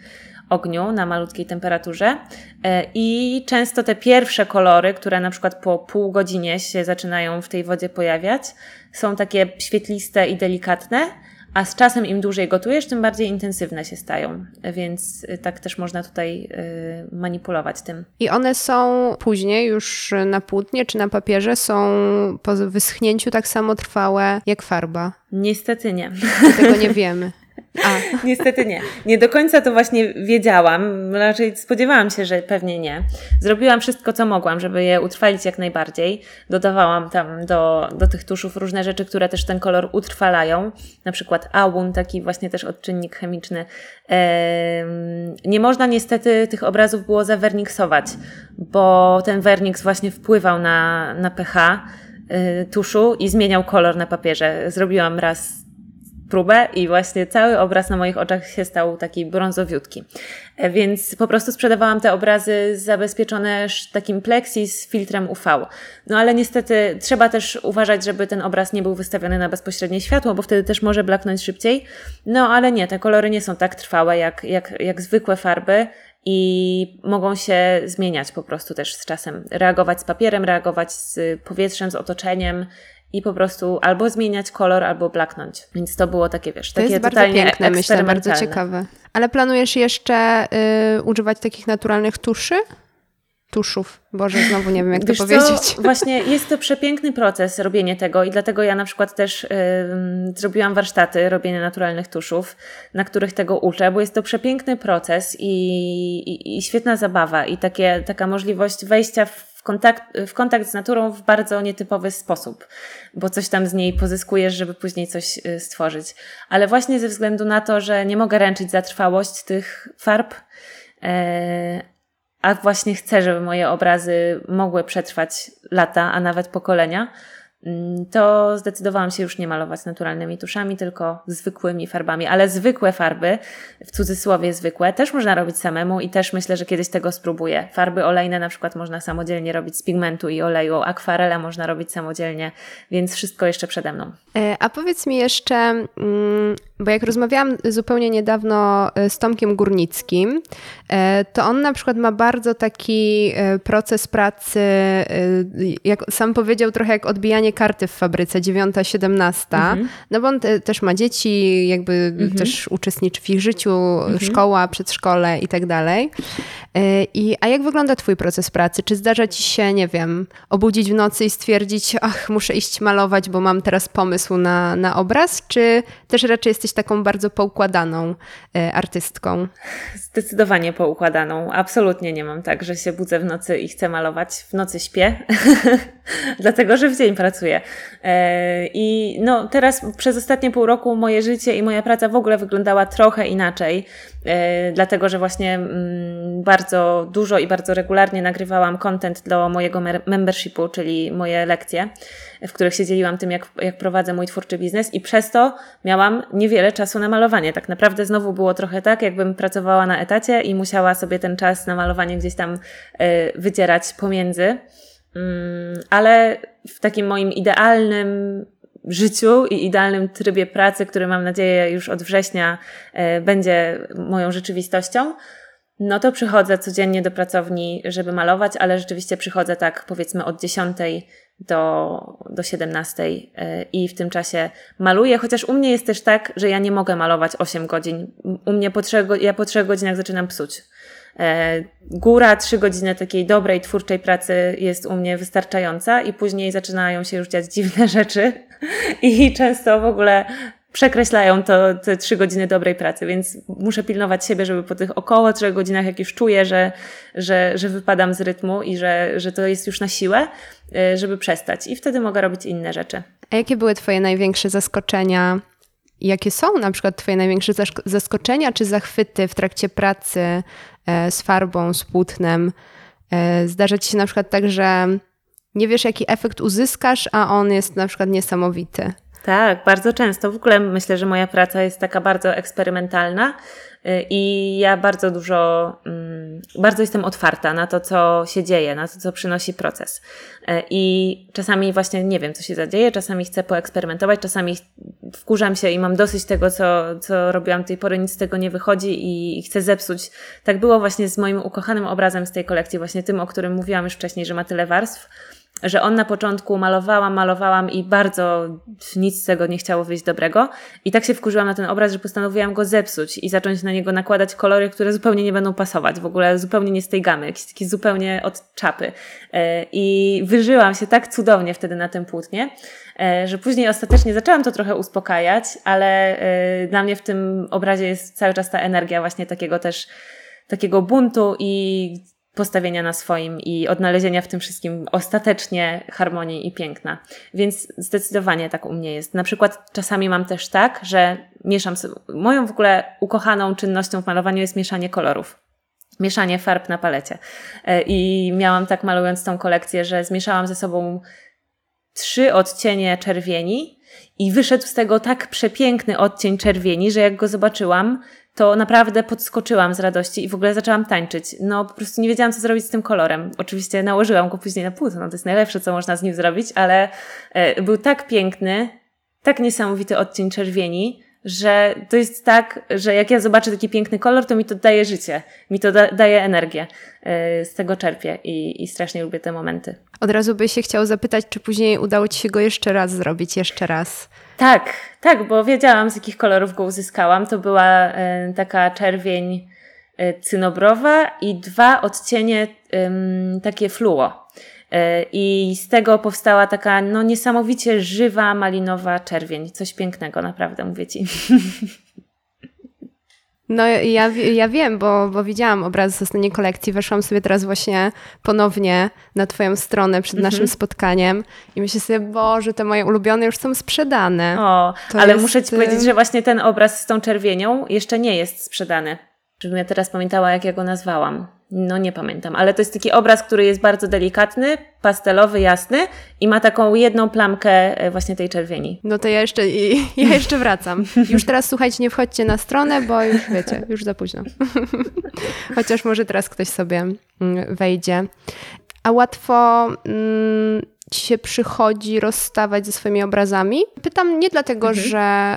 ogniu na malutkiej temperaturze. E, I często te pierwsze kolory, które na przykład po pół godzinie się zaczynają w tej wodzie pojawiać, są takie świetliste i delikatne. A z czasem im dłużej gotujesz, tym bardziej intensywne się stają, więc y, tak też można tutaj y, manipulować tym. I one są później już na płótnie czy na papierze są po wyschnięciu tak samo trwałe jak farba? Niestety nie. Tego nie *laughs* wiemy. A. Niestety nie. Nie do końca to właśnie wiedziałam. Raczej spodziewałam się, że pewnie nie. Zrobiłam wszystko, co mogłam, żeby je utrwalić jak najbardziej. Dodawałam tam do, do tych tuszów różne rzeczy, które też ten kolor utrwalają. Na przykład awun, taki właśnie też odczynnik chemiczny. Nie można niestety tych obrazów było zawerniksować, bo ten werniks właśnie wpływał na, na pH y, tuszu i zmieniał kolor na papierze. Zrobiłam raz próbę i właśnie cały obraz na moich oczach się stał taki brązowiutki. E, więc po prostu sprzedawałam te obrazy zabezpieczone takim plexi z filtrem UV. No ale niestety trzeba też uważać, żeby ten obraz nie był wystawiony na bezpośrednie światło, bo wtedy też może blaknąć szybciej. No ale nie, te kolory nie są tak trwałe jak, jak, jak zwykłe farby i mogą się zmieniać po prostu też z czasem. Reagować z papierem, reagować z powietrzem, z otoczeniem i po prostu albo zmieniać kolor, albo blaknąć. Więc to było takie, wiesz, to takie jest bardzo piękne, myślę, bardzo ciekawe. Ale planujesz jeszcze y, używać takich naturalnych tuszy? tuszów. Boże, znowu nie wiem, jak Wiesz to powiedzieć. Co? *laughs* Właśnie jest to przepiękny proces robienie tego i dlatego ja na przykład też y, zrobiłam warsztaty robienia naturalnych tuszów, na których tego uczę, bo jest to przepiękny proces i, i, i świetna zabawa i takie, taka możliwość wejścia w kontakt, w kontakt z naturą w bardzo nietypowy sposób, bo coś tam z niej pozyskujesz, żeby później coś y, stworzyć. Ale właśnie ze względu na to, że nie mogę ręczyć za trwałość tych farb, e, a właśnie chcę, żeby moje obrazy mogły przetrwać lata, a nawet pokolenia, to zdecydowałam się już nie malować naturalnymi tuszami, tylko zwykłymi farbami. Ale zwykłe farby, w cudzysłowie zwykłe, też można robić samemu i też myślę, że kiedyś tego spróbuję. Farby olejne na przykład można samodzielnie robić z pigmentu i oleju, akwarele można robić samodzielnie, więc wszystko jeszcze przede mną. E, a powiedz mi jeszcze, mm, bo jak rozmawiałam zupełnie niedawno e, z Tomkiem Górnickim, e, to on na przykład ma bardzo taki proces pracy, jak sam powiedział, trochę jak odbijanie karty w fabryce, dziewiąta, siedemnasta, mhm. no bo on te, też ma dzieci, jakby mhm. też uczestniczy w ich życiu, mhm. szkoła, przedszkole i tak dalej. E, I, a jak wygląda Twój proces pracy? Czy zdarza Ci się, nie wiem, obudzić w nocy i stwierdzić, ach, muszę iść malować, bo mam teraz pomysł na, na obraz? Czy też raczej jesteś taką bardzo poukładaną e, artystką? Zdecydowanie poukładaną. Absolutnie nie mam tak, że się budzę w nocy i chcę malować. W nocy śpię, *laughs* dlatego że w dzień pracuję. E, I no, teraz przez ostatnie pół roku moje życie i moja praca w ogóle wyglądała trochę inaczej, dlatego że właśnie mm, bardzo dużo i bardzo regularnie nagrywałam content do mojego membershipu, czyli moje lekcje, w których się dzieliłam tym, jak, jak prowadzę mój twórczy biznes i przez to miałam niewiele czasu na malowanie. Tak naprawdę znowu było trochę tak, jakbym pracowała na etacie i musiała sobie ten czas na malowanie gdzieś tam y, wycierać pomiędzy. Mm, ale w takim moim idealnym życiu i idealnym trybie pracy, który mam nadzieję już od września y, będzie moją rzeczywistością, no to przychodzę codziennie do pracowni, żeby malować, ale rzeczywiście przychodzę tak powiedzmy od 10 do, do 17 e, i w tym czasie maluję, chociaż u mnie jest też tak, że ja nie mogę malować 8 godzin. U mnie po 3, ja po 3 godzinach zaczynam psuć. E, góra, 3 godziny takiej dobrej, twórczej pracy jest u mnie wystarczająca i później zaczynają się już dziać dziwne *laughs* rzeczy i często w ogóle przekreślają to te trzy godziny dobrej pracy, więc muszę pilnować siebie, żeby po tych około trzech godzinach, jak już czuję, że, że, że wypadam z rytmu i że, że to jest już na siłę, y, żeby przestać. I wtedy mogę robić inne rzeczy. A jakie były Twoje największe zaskoczenia? Jakie są na przykład Twoje największe zaskoczenia czy zachwyty w trakcie pracy e, z farbą, z płótnem? E, zdarza Ci się na przykład tak, że nie wiesz, jaki efekt uzyskasz, a on jest na przykład niesamowity. Tak, bardzo często. W ogóle myślę, że moja praca jest taka bardzo eksperymentalna y, i ja bardzo dużo, mm, bardzo jestem otwarta na to, co się dzieje, na to, co przynosi proces. Y, I czasami właśnie nie wiem, co się zadzieje, czasami chcę poeksperymentować, czasami wkurzam się i mam dosyć tego, co, co robiłam do tej pory, nic z tego nie wychodzi i chcę zepsuć. Tak było właśnie z moim ukochanym obrazem z tej kolekcji, właśnie tym, o którym mówiłam już wcześniej, że ma tyle warstw że on na początku malowałam, malowałam i bardzo nic z tego nie chciało wyjść dobrego. I tak się wkurzyłam na ten obraz, że postanowiłam go zepsuć i zacząć na niego nakładać kolory, które zupełnie nie będą pasować, w ogóle zupełnie nie z tej gamy, jakieś takie zupełnie od czapy. E, I wyżyłam się tak cudownie wtedy na tym płótnie, e, że później ostatecznie zaczęłam to trochę uspokajać, ale e, dla mnie w tym obrazie jest cały czas ta energia właśnie takiego też takiego buntu i postawienia na swoim i odnalezienia w tym wszystkim ostatecznie harmonii i piękna. Więc zdecydowanie tak u mnie jest. Na przykład czasami mam też tak, że mieszam sobie, moją w ogóle ukochaną czynnością w malowaniu jest mieszanie kolorów. Mieszanie farb na palecie. E, I miałam tak malując tą kolekcję, że zmieszałam ze sobą trzy odcienie czerwieni i wyszedł z tego tak przepiękny odcień czerwieni, że jak go zobaczyłam, to naprawdę podskoczyłam z radości i w ogóle zaczęłam tańczyć. No po prostu nie wiedziałam, co zrobić z tym kolorem. Oczywiście nałożyłam go później na płótno, no to jest najlepsze, co można z nim zrobić, ale e, był tak piękny, tak niesamowity odcień czerwieni, że to jest tak, że jak ja zobaczę taki piękny kolor, to mi to daje życie, mi to da, daje energię. E, z tego czerpię i, i strasznie lubię te momenty. Od razu by się chciał zapytać, czy później udało Ci się go jeszcze raz zrobić, jeszcze raz? Tak, tak, bo wiedziałam z jakich kolorów go uzyskałam. To była e, taka czerwień e, cynobrowa i dwa odcienie takie fluo. E, I z tego powstała taka no, niesamowicie żywa, malinowa czerwień. Coś pięknego, naprawdę, mówię Ci. *laughs* No ja, ja wiem, bo, bo widziałam obraz z ostatniej kolekcji. Weszłam sobie teraz właśnie ponownie na Twoją stronę przed naszym mhm. spotkaniem i myślę sobie, Boże, te moje ulubione już są sprzedane. O, to ale jest... muszę Ci powiedzieć, że właśnie ten obraz z tą czerwienią jeszcze nie jest sprzedany. Żebym ja teraz pamiętała, jak ja go nazwałam. No nie pamiętam, ale to jest taki obraz, który jest bardzo delikatny, pastelowy, jasny i ma taką jedną plamkę e, właśnie tej czerwieni. No to ja jeszcze, ja jeszcze wracam. Już teraz słuchajcie, nie wchodźcie na stronę, bo już wiecie, już za późno. *laughs* Chociaż może teraz ktoś sobie mm, wejdzie. A łatwo mm, ci się przychodzi rozstawać ze swoimi obrazami? Pytam nie dlatego, mhm. że...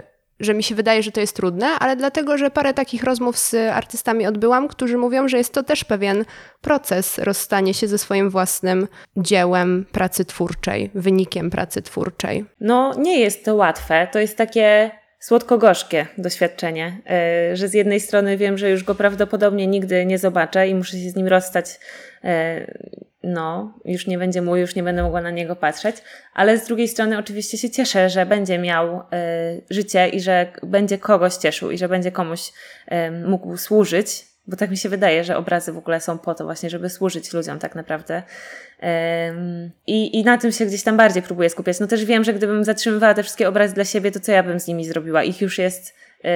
Y, że mi się wydaje, że to jest trudne, ale dlatego, że parę takich rozmów z artystami odbyłam, którzy mówią, że jest to też pewien proces rozstanie się ze swoim własnym dziełem pracy twórczej, wynikiem pracy twórczej. No, nie jest to łatwe. To jest takie słodko-gorzkie doświadczenie, e, że z jednej strony wiem, że już go prawdopodobnie nigdy nie zobaczę i muszę się z nim rozstać e, no, już nie będzie mój, już nie będę mogła na niego patrzeć, ale z drugiej strony oczywiście się cieszę, że będzie miał y, życie i że będzie kogoś cieszył i że będzie komuś y, mógł służyć, bo tak mi się wydaje, że obrazy w ogóle są po to właśnie, żeby służyć ludziom tak naprawdę. I, I na tym się gdzieś tam bardziej próbuję skupiać. No też wiem, że gdybym zatrzymywała te wszystkie obrazy dla siebie, to co ja bym z nimi zrobiła? Ich już jest y,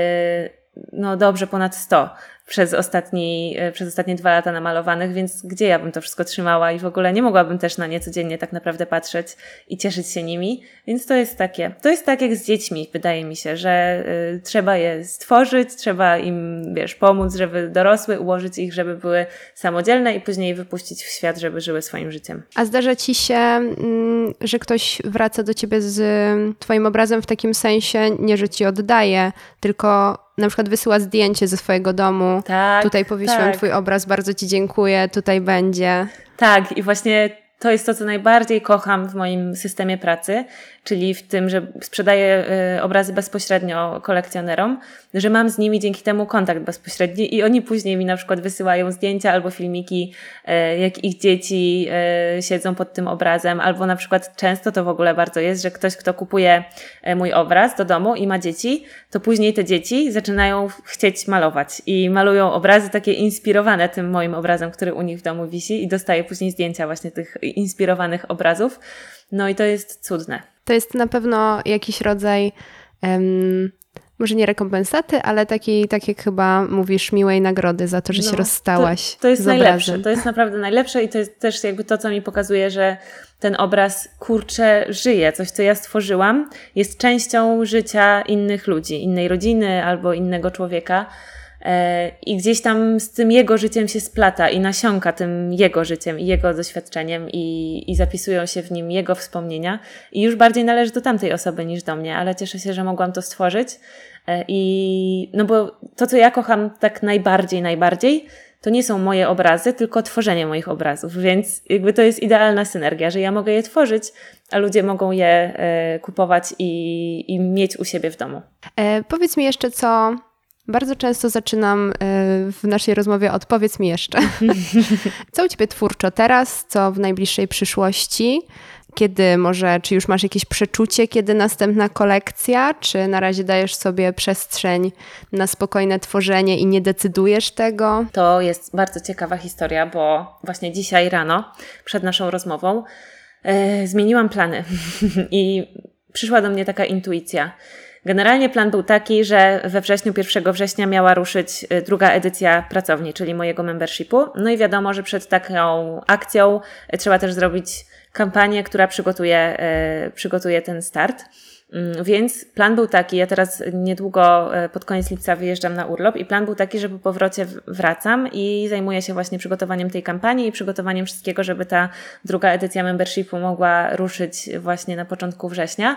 no dobrze ponad 100 przez, ostatni, e, przez ostatnie dwa lata namalowanych, więc gdzie ja bym to wszystko trzymała i w ogóle nie mogłabym też na nie codziennie tak naprawdę patrzeć i cieszyć się nimi. Więc to jest takie, to jest tak jak z dziećmi, wydaje mi się, że y, trzeba je stworzyć, trzeba im, wiesz, pomóc, żeby dorosły, ułożyć ich, żeby były samodzielne i później wypuścić w świat, żeby żyły swoim życiem. A zdarza ci się, mm, że ktoś wraca do ciebie z twoim obrazem w takim sensie, nie, że ci oddaje, tylko na przykład wysyła zdjęcie ze swojego domu. Tak. Tutaj powiesiłam tak. twój obraz, bardzo ci dziękuję, tutaj będzie. Tak, i właśnie to jest to, co najbardziej kocham w moim systemie pracy, czyli w tym, że sprzedaję y, obrazy bezpośrednio kolekcjonerom, że mam z nimi dzięki temu kontakt bezpośredni i oni później mi na przykład wysyłają zdjęcia albo filmiki, y, jak ich dzieci y, siedzą pod tym obrazem, albo na przykład często to w ogóle bardzo jest, że ktoś, kto kupuje mój obraz do domu i ma dzieci, to później te dzieci zaczynają chcieć malować i malują obrazy takie inspirowane tym moim obrazem, który u nich w domu wisi i dostaję później zdjęcia właśnie tych inspirowanych obrazów. No i to jest cudne. To jest na pewno jakiś rodzaj, um, może nie rekompensaty, ale takiej, tak jak chyba mówisz, miłej nagrody za to, że no, się rozstałaś. To, to jest najlepsze. To jest naprawdę najlepsze i to jest też jakby to, co mi pokazuje, że ten obraz kurcze żyje. Coś, co ja stworzyłam, jest częścią życia innych ludzi, innej rodziny albo innego człowieka. E, I gdzieś tam z tym jego życiem się splata i nasiąka tym jego życiem i jego doświadczeniem i, i zapisują się w nim jego wspomnienia. I już bardziej należy do tamtej osoby niż do mnie, ale cieszę się, że mogłam to stworzyć. E, I no bo to, co ja kocham tak najbardziej, najbardziej, to nie są moje obrazy, tylko tworzenie moich obrazów, więc jakby to jest idealna synergia, że ja mogę je tworzyć, a ludzie mogą je e, kupować i, i mieć u siebie w domu. E, powiedz mi jeszcze, co bardzo często zaczynam e, w naszej rozmowie od powiedz mi jeszcze. *laughs* co u Ciebie twórczo teraz, co w najbliższej przyszłości? Kiedy może, czy już masz jakieś przeczucie, kiedy następna kolekcja, czy na razie dajesz sobie przestrzeń na spokojne tworzenie i nie decydujesz tego? To jest bardzo ciekawa historia, bo właśnie dzisiaj rano, przed naszą rozmową, e, zmieniłam plany *laughs* i przyszła do mnie taka intuicja. Generalnie plan był taki, że we wrześniu, 1 września miała ruszyć e, druga edycja pracowni, czyli mojego membershipu. No i wiadomo, że przed taką akcją e, trzeba też zrobić kampanię, która przygotuje, e, przygotuje ten start. Mm, więc plan był taki, ja teraz niedługo pod koniec lipca wyjeżdżam na urlop i plan był taki, że po powrocie wracam i zajmuję się właśnie przygotowaniem tej kampanii i przygotowaniem wszystkiego, żeby ta druga edycja membershipu mogła ruszyć właśnie na początku września.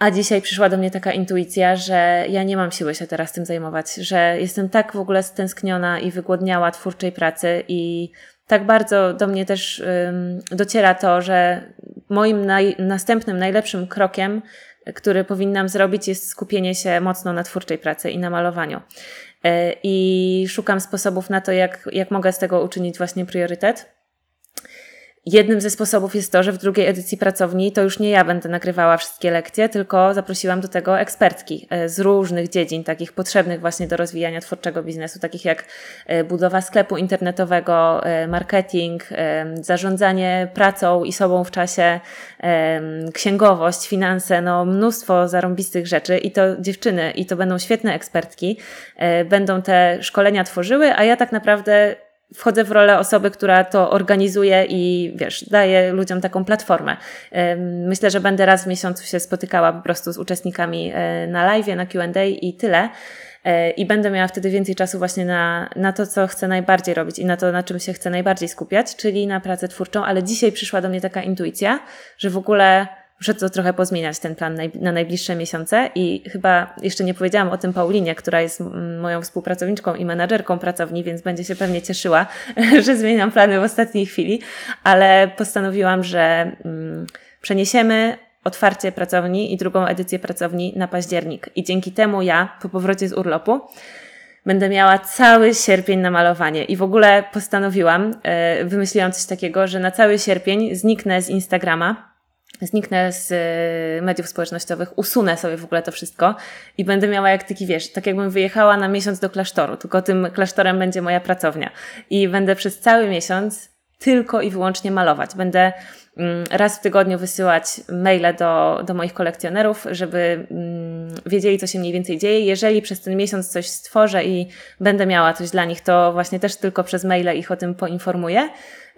A dzisiaj przyszła do mnie taka intuicja, że ja nie mam siły się teraz tym zajmować, że jestem tak w ogóle stęskniona i wygłodniała twórczej pracy i tak bardzo do mnie też dociera to, że moim naj, następnym, najlepszym krokiem, który powinnam zrobić, jest skupienie się mocno na twórczej pracy i na malowaniu. E, I szukam sposobów na to, jak, jak mogę z tego uczynić właśnie priorytet. Jednym ze sposobów jest to, że w drugiej edycji pracowni to już nie ja będę nagrywała wszystkie lekcje, tylko zaprosiłam do tego ekspertki e, z różnych dziedzin, takich potrzebnych właśnie do rozwijania twórczego biznesu, takich jak e, budowa sklepu internetowego, e, marketing, zarządzanie pracą i sobą w czasie, księgowość, finanse, no mnóstwo zarąbistych rzeczy i to dziewczyny, i to będą świetne ekspertki, będą te szkolenia tworzyły, a ja tak naprawdę wchodzę w rolę osoby, która to organizuje i wiesz, daje ludziom taką platformę. Myślę, że będę raz w miesiącu się spotykała po prostu z uczestnikami e, na live, na QA i tyle. E, I będę miała wtedy więcej czasu właśnie na, na to, co chcę najbardziej robić i na to, na czym się chcę najbardziej skupiać, czyli na pracę twórczą. Ale dzisiaj przyszła do mnie taka intuicja, że w ogóle muszę to trochę pozmieniać, ten plan na najbliższe miesiące i chyba jeszcze nie powiedziałam o tym Paulinie, która jest moją współpracowniczką i menadżerką pracowni, więc będzie się pewnie cieszyła, *laughs* że zmieniam plany w ostatniej chwili, ale postanowiłam, że przeniesiemy otwarcie pracowni i drugą edycję pracowni na październik. I dzięki temu ja po powrocie z urlopu będę miała cały sierpień na malowanie. I w ogóle postanowiłam, e, wymyśliłam coś takiego, że na cały sierpień zniknę z Instagrama zniknę z y, mediów społecznościowych, usunę sobie w ogóle to wszystko i będę miała jak taki, wiesz, tak jakbym wyjechała na miesiąc do klasztoru, tylko tym klasztorem będzie moja pracownia. I będę przez cały miesiąc tylko i wyłącznie malować. Będę mm, raz w tygodniu wysyłać maile do, do moich kolekcjonerów, żeby mm, wiedzieli, co się mniej więcej dzieje. Jeżeli przez ten miesiąc coś stworzę i będę miała coś dla nich, to właśnie też tylko przez maile ich o tym poinformuję.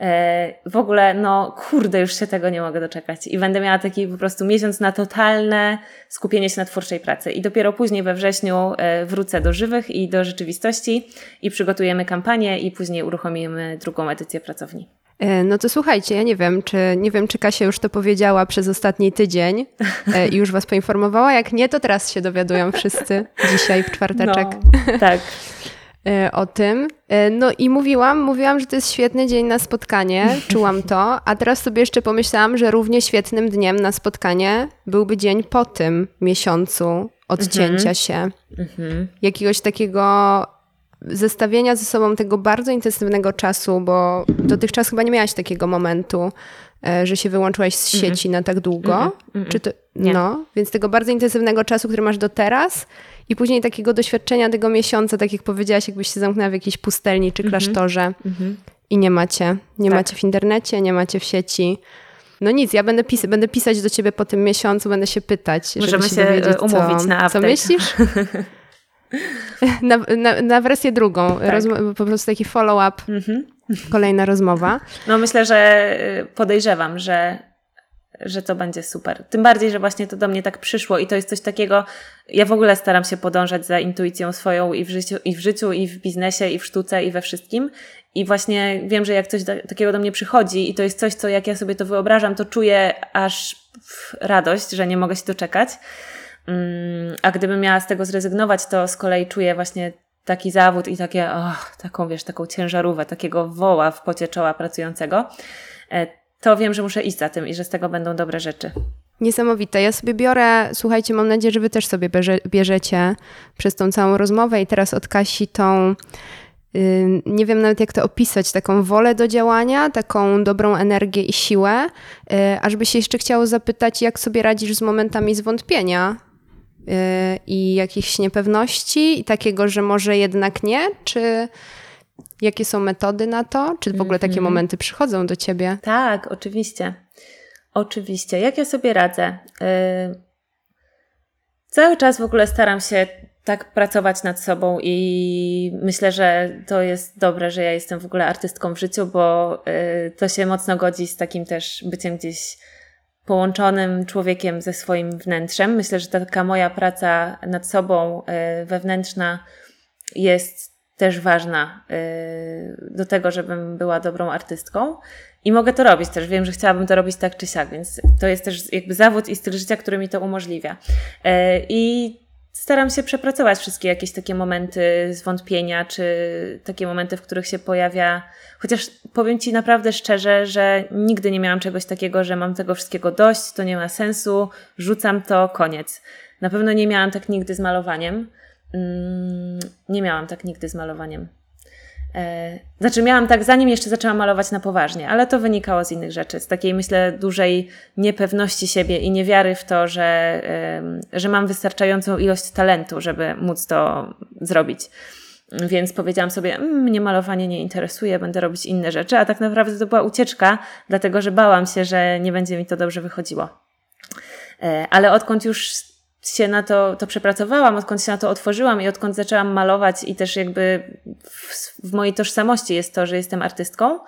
E, w ogóle, no kurde, już się tego nie mogę doczekać. I będę miała taki po prostu miesiąc na totalne skupienie się na twórczej pracy. I dopiero później we wrześniu e, wrócę do żywych i do rzeczywistości i przygotujemy kampanię i później uruchomimy drugą edycję pracowni. E, no to słuchajcie, ja nie wiem, czy nie wiem, czy Kasia już to powiedziała przez ostatni tydzień i już was poinformowała. Jak nie, to teraz się dowiadują wszyscy dzisiaj w czwarteczek. No, tak. *laughs* E, o tym. E, no i mówiłam, mówiłam, że to jest świetny dzień na spotkanie, czułam to, a teraz sobie jeszcze pomyślałam, że równie świetnym dniem na spotkanie byłby dzień po tym miesiącu odcięcia mhm. się. Mhm. Jakiegoś takiego zestawienia ze sobą tego bardzo intensywnego czasu, bo dotychczas chyba nie miałaś takiego momentu, e, że się wyłączyłaś z mhm. sieci na tak długo. Czy to, no, więc tego bardzo intensywnego czasu, który masz do teraz i później takiego doświadczenia tego miesiąca, tak jak powiedziałaś, jakbyś się zamknęła w jakiejś pustelni czy mhm. klasztorze mm-hmm. i nie macie. Nie tak. macie w internecie, nie macie w sieci. No nic, ja będę, pis- będę pisać do ciebie po tym miesiącu, będę się pytać. Możemy się, się e, umówić co, na update. Co myślisz? *laughs* na, na, na, wersję drugą, tak. Po prostu taki follow-up, mm-hmm. kolejna rozmowa. No myślę, że e, podejrzewam, że że to będzie super. Tym bardziej, że właśnie to do mnie tak przyszło i to jest coś takiego, ja w ogóle staram się podążać za intuicją swoją i w życiu, i w, życiu, i w biznesie, i w sztuce, i we wszystkim. I właśnie wiem, że jak coś do, takiego do mnie przychodzi i to jest coś, co jak ja sobie to wyobrażam, to czuję aż radość, że nie mogę się doczekać. Mm, a gdybym miała z tego zrezygnować, to z kolei czuję właśnie taki zawód i takie, oh, taką wiesz, taką ciężarówkę, takiego woła w pocie czoła pracującego, e, to wiem, że muszę iść za tym i że z tego będą dobre rzeczy. Niesamowite. Ja sobie biorę, słuchajcie, mam nadzieję, że wy też sobie bierze, bierzecie przez tą całą rozmowę i teraz od Kasi tą nie wiem nawet jak to opisać, taką wolę do działania, taką dobrą energię i siłę, y, aż by się jeszcze chciało zapytać, jak sobie radzisz z momentami zwątpienia i jakichś niepewności i takiego, że może jednak nie, czy jakie są metody na to, czy w ogóle takie mhm. momenty przychodzą do ciebie? Tak, oczywiście. Oczywiście. Jak ja sobie radzę? Yy... Cały czas w ogóle staram się tak pracować nad sobą i myślę, że to jest dobre, że ja jestem w ogóle artystką w życiu, bo y, to się mocno godzi z takim też byciem gdzieś połączonym człowiekiem ze swoim wnętrzem. Myślę, że taka moja praca nad sobą y, wewnętrzna jest też ważna y, do tego, żebym była dobrą artystką. I mogę to robić też. Wiem, że chciałabym to robić tak czy siak, więc to jest też jakby zawód i styl życia, który mi to umożliwia. I staram się przepracować wszystkie jakieś takie momenty zwątpienia, czy takie momenty, w których się pojawia. Chociaż powiem Ci naprawdę szczerze, że nigdy nie miałam czegoś takiego, że mam tego wszystkiego dość, to nie ma sensu, rzucam to, koniec. Na pewno nie miałam tak nigdy z malowaniem. Mm, nie miałam tak nigdy z malowaniem. E, znaczy, miałam tak, zanim jeszcze zaczęłam malować na poważnie, ale to wynikało z innych rzeczy, z takiej, myślę, dużej niepewności siebie i niewiary w to, że, że mam wystarczającą ilość talentu, żeby móc to zrobić. Więc powiedziałam sobie, mmm, mnie malowanie nie interesuje, będę robić inne rzeczy, a tak naprawdę to była ucieczka, dlatego że bałam się, że nie będzie mi to dobrze wychodziło. E, ale odkąd już się na to, to przepracowałam, odkąd się na to otworzyłam i odkąd zaczęłam malować i też jakby w, w mojej tożsamości jest to, że jestem artystką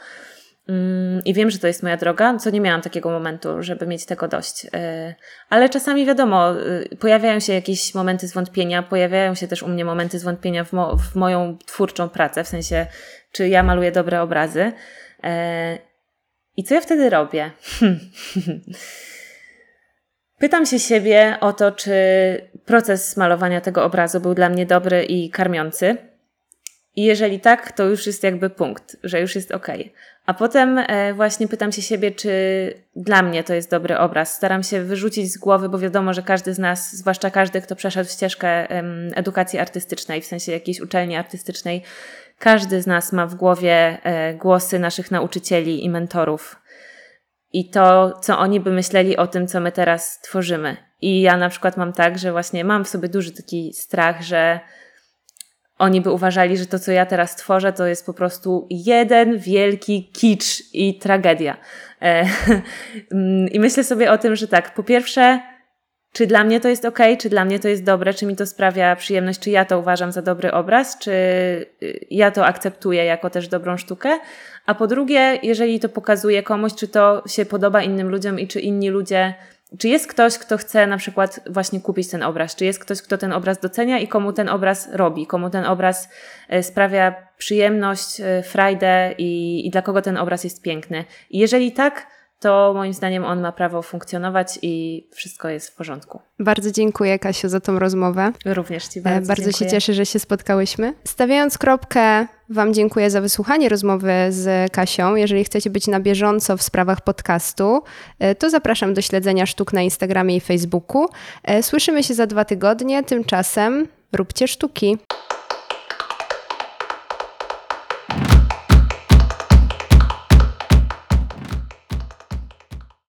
mm, i wiem, że to jest moja droga, co nie miałam takiego momentu, żeby mieć tego dość. E, ale czasami wiadomo, y, pojawiają się jakieś momenty zwątpienia, pojawiają się też u mnie momenty zwątpienia w, mo w moją twórczą pracę, w sensie, czy ja maluję dobre obrazy. E, I co ja wtedy robię? *laughs* Pytam się siebie o to, czy proces malowania tego obrazu był dla mnie dobry i karmiący. I jeżeli tak, to już jest jakby punkt, że już jest ok. A potem e, właśnie pytam się siebie, czy dla mnie to jest dobry obraz. Staram się wyrzucić z głowy, bo wiadomo, że każdy z nas, zwłaszcza każdy, kto przeszedł ścieżkę edukacji artystycznej, w sensie jakiejś uczelni artystycznej, każdy z nas ma w głowie e, głosy naszych nauczycieli i mentorów i to, co oni by myśleli o tym, co my teraz tworzymy. I ja na przykład mam tak, że właśnie mam w sobie duży taki strach, że oni by uważali, że to, co ja teraz tworzę, to jest po prostu jeden wielki kicz i tragedia. E, *laughs* I myślę sobie o tym, że tak, po pierwsze, czy dla mnie to jest ok, czy dla mnie to jest dobre, czy mi to sprawia przyjemność, czy ja to uważam za dobry obraz, czy y, ja to akceptuję jako też dobrą sztukę. A po drugie, jeżeli to pokazuje komuś, czy to się podoba innym ludziom i czy inni ludzie, czy jest ktoś, kto chce na przykład właśnie kupić ten obraz, czy jest ktoś, kto ten obraz docenia i komu ten obraz robi, komu ten obraz e, sprawia przyjemność, e, frajdę i, i dla kogo ten obraz jest piękny. I jeżeli tak, to moim zdaniem on ma prawo funkcjonować i wszystko jest w porządku. Bardzo dziękuję Kasiu za tą rozmowę. Również Ci bardzo Bardzo dziękuję. się cieszę, że się spotkałyśmy. Stawiając kropkę, Wam dziękuję za wysłuchanie rozmowy z Kasią. Jeżeli chcecie być na bieżąco w sprawach podcastu, e, to zapraszam do śledzenia sztuk na Instagramie i Facebooku. E, słyszymy się za dwa tygodnie, tymczasem róbcie sztuki.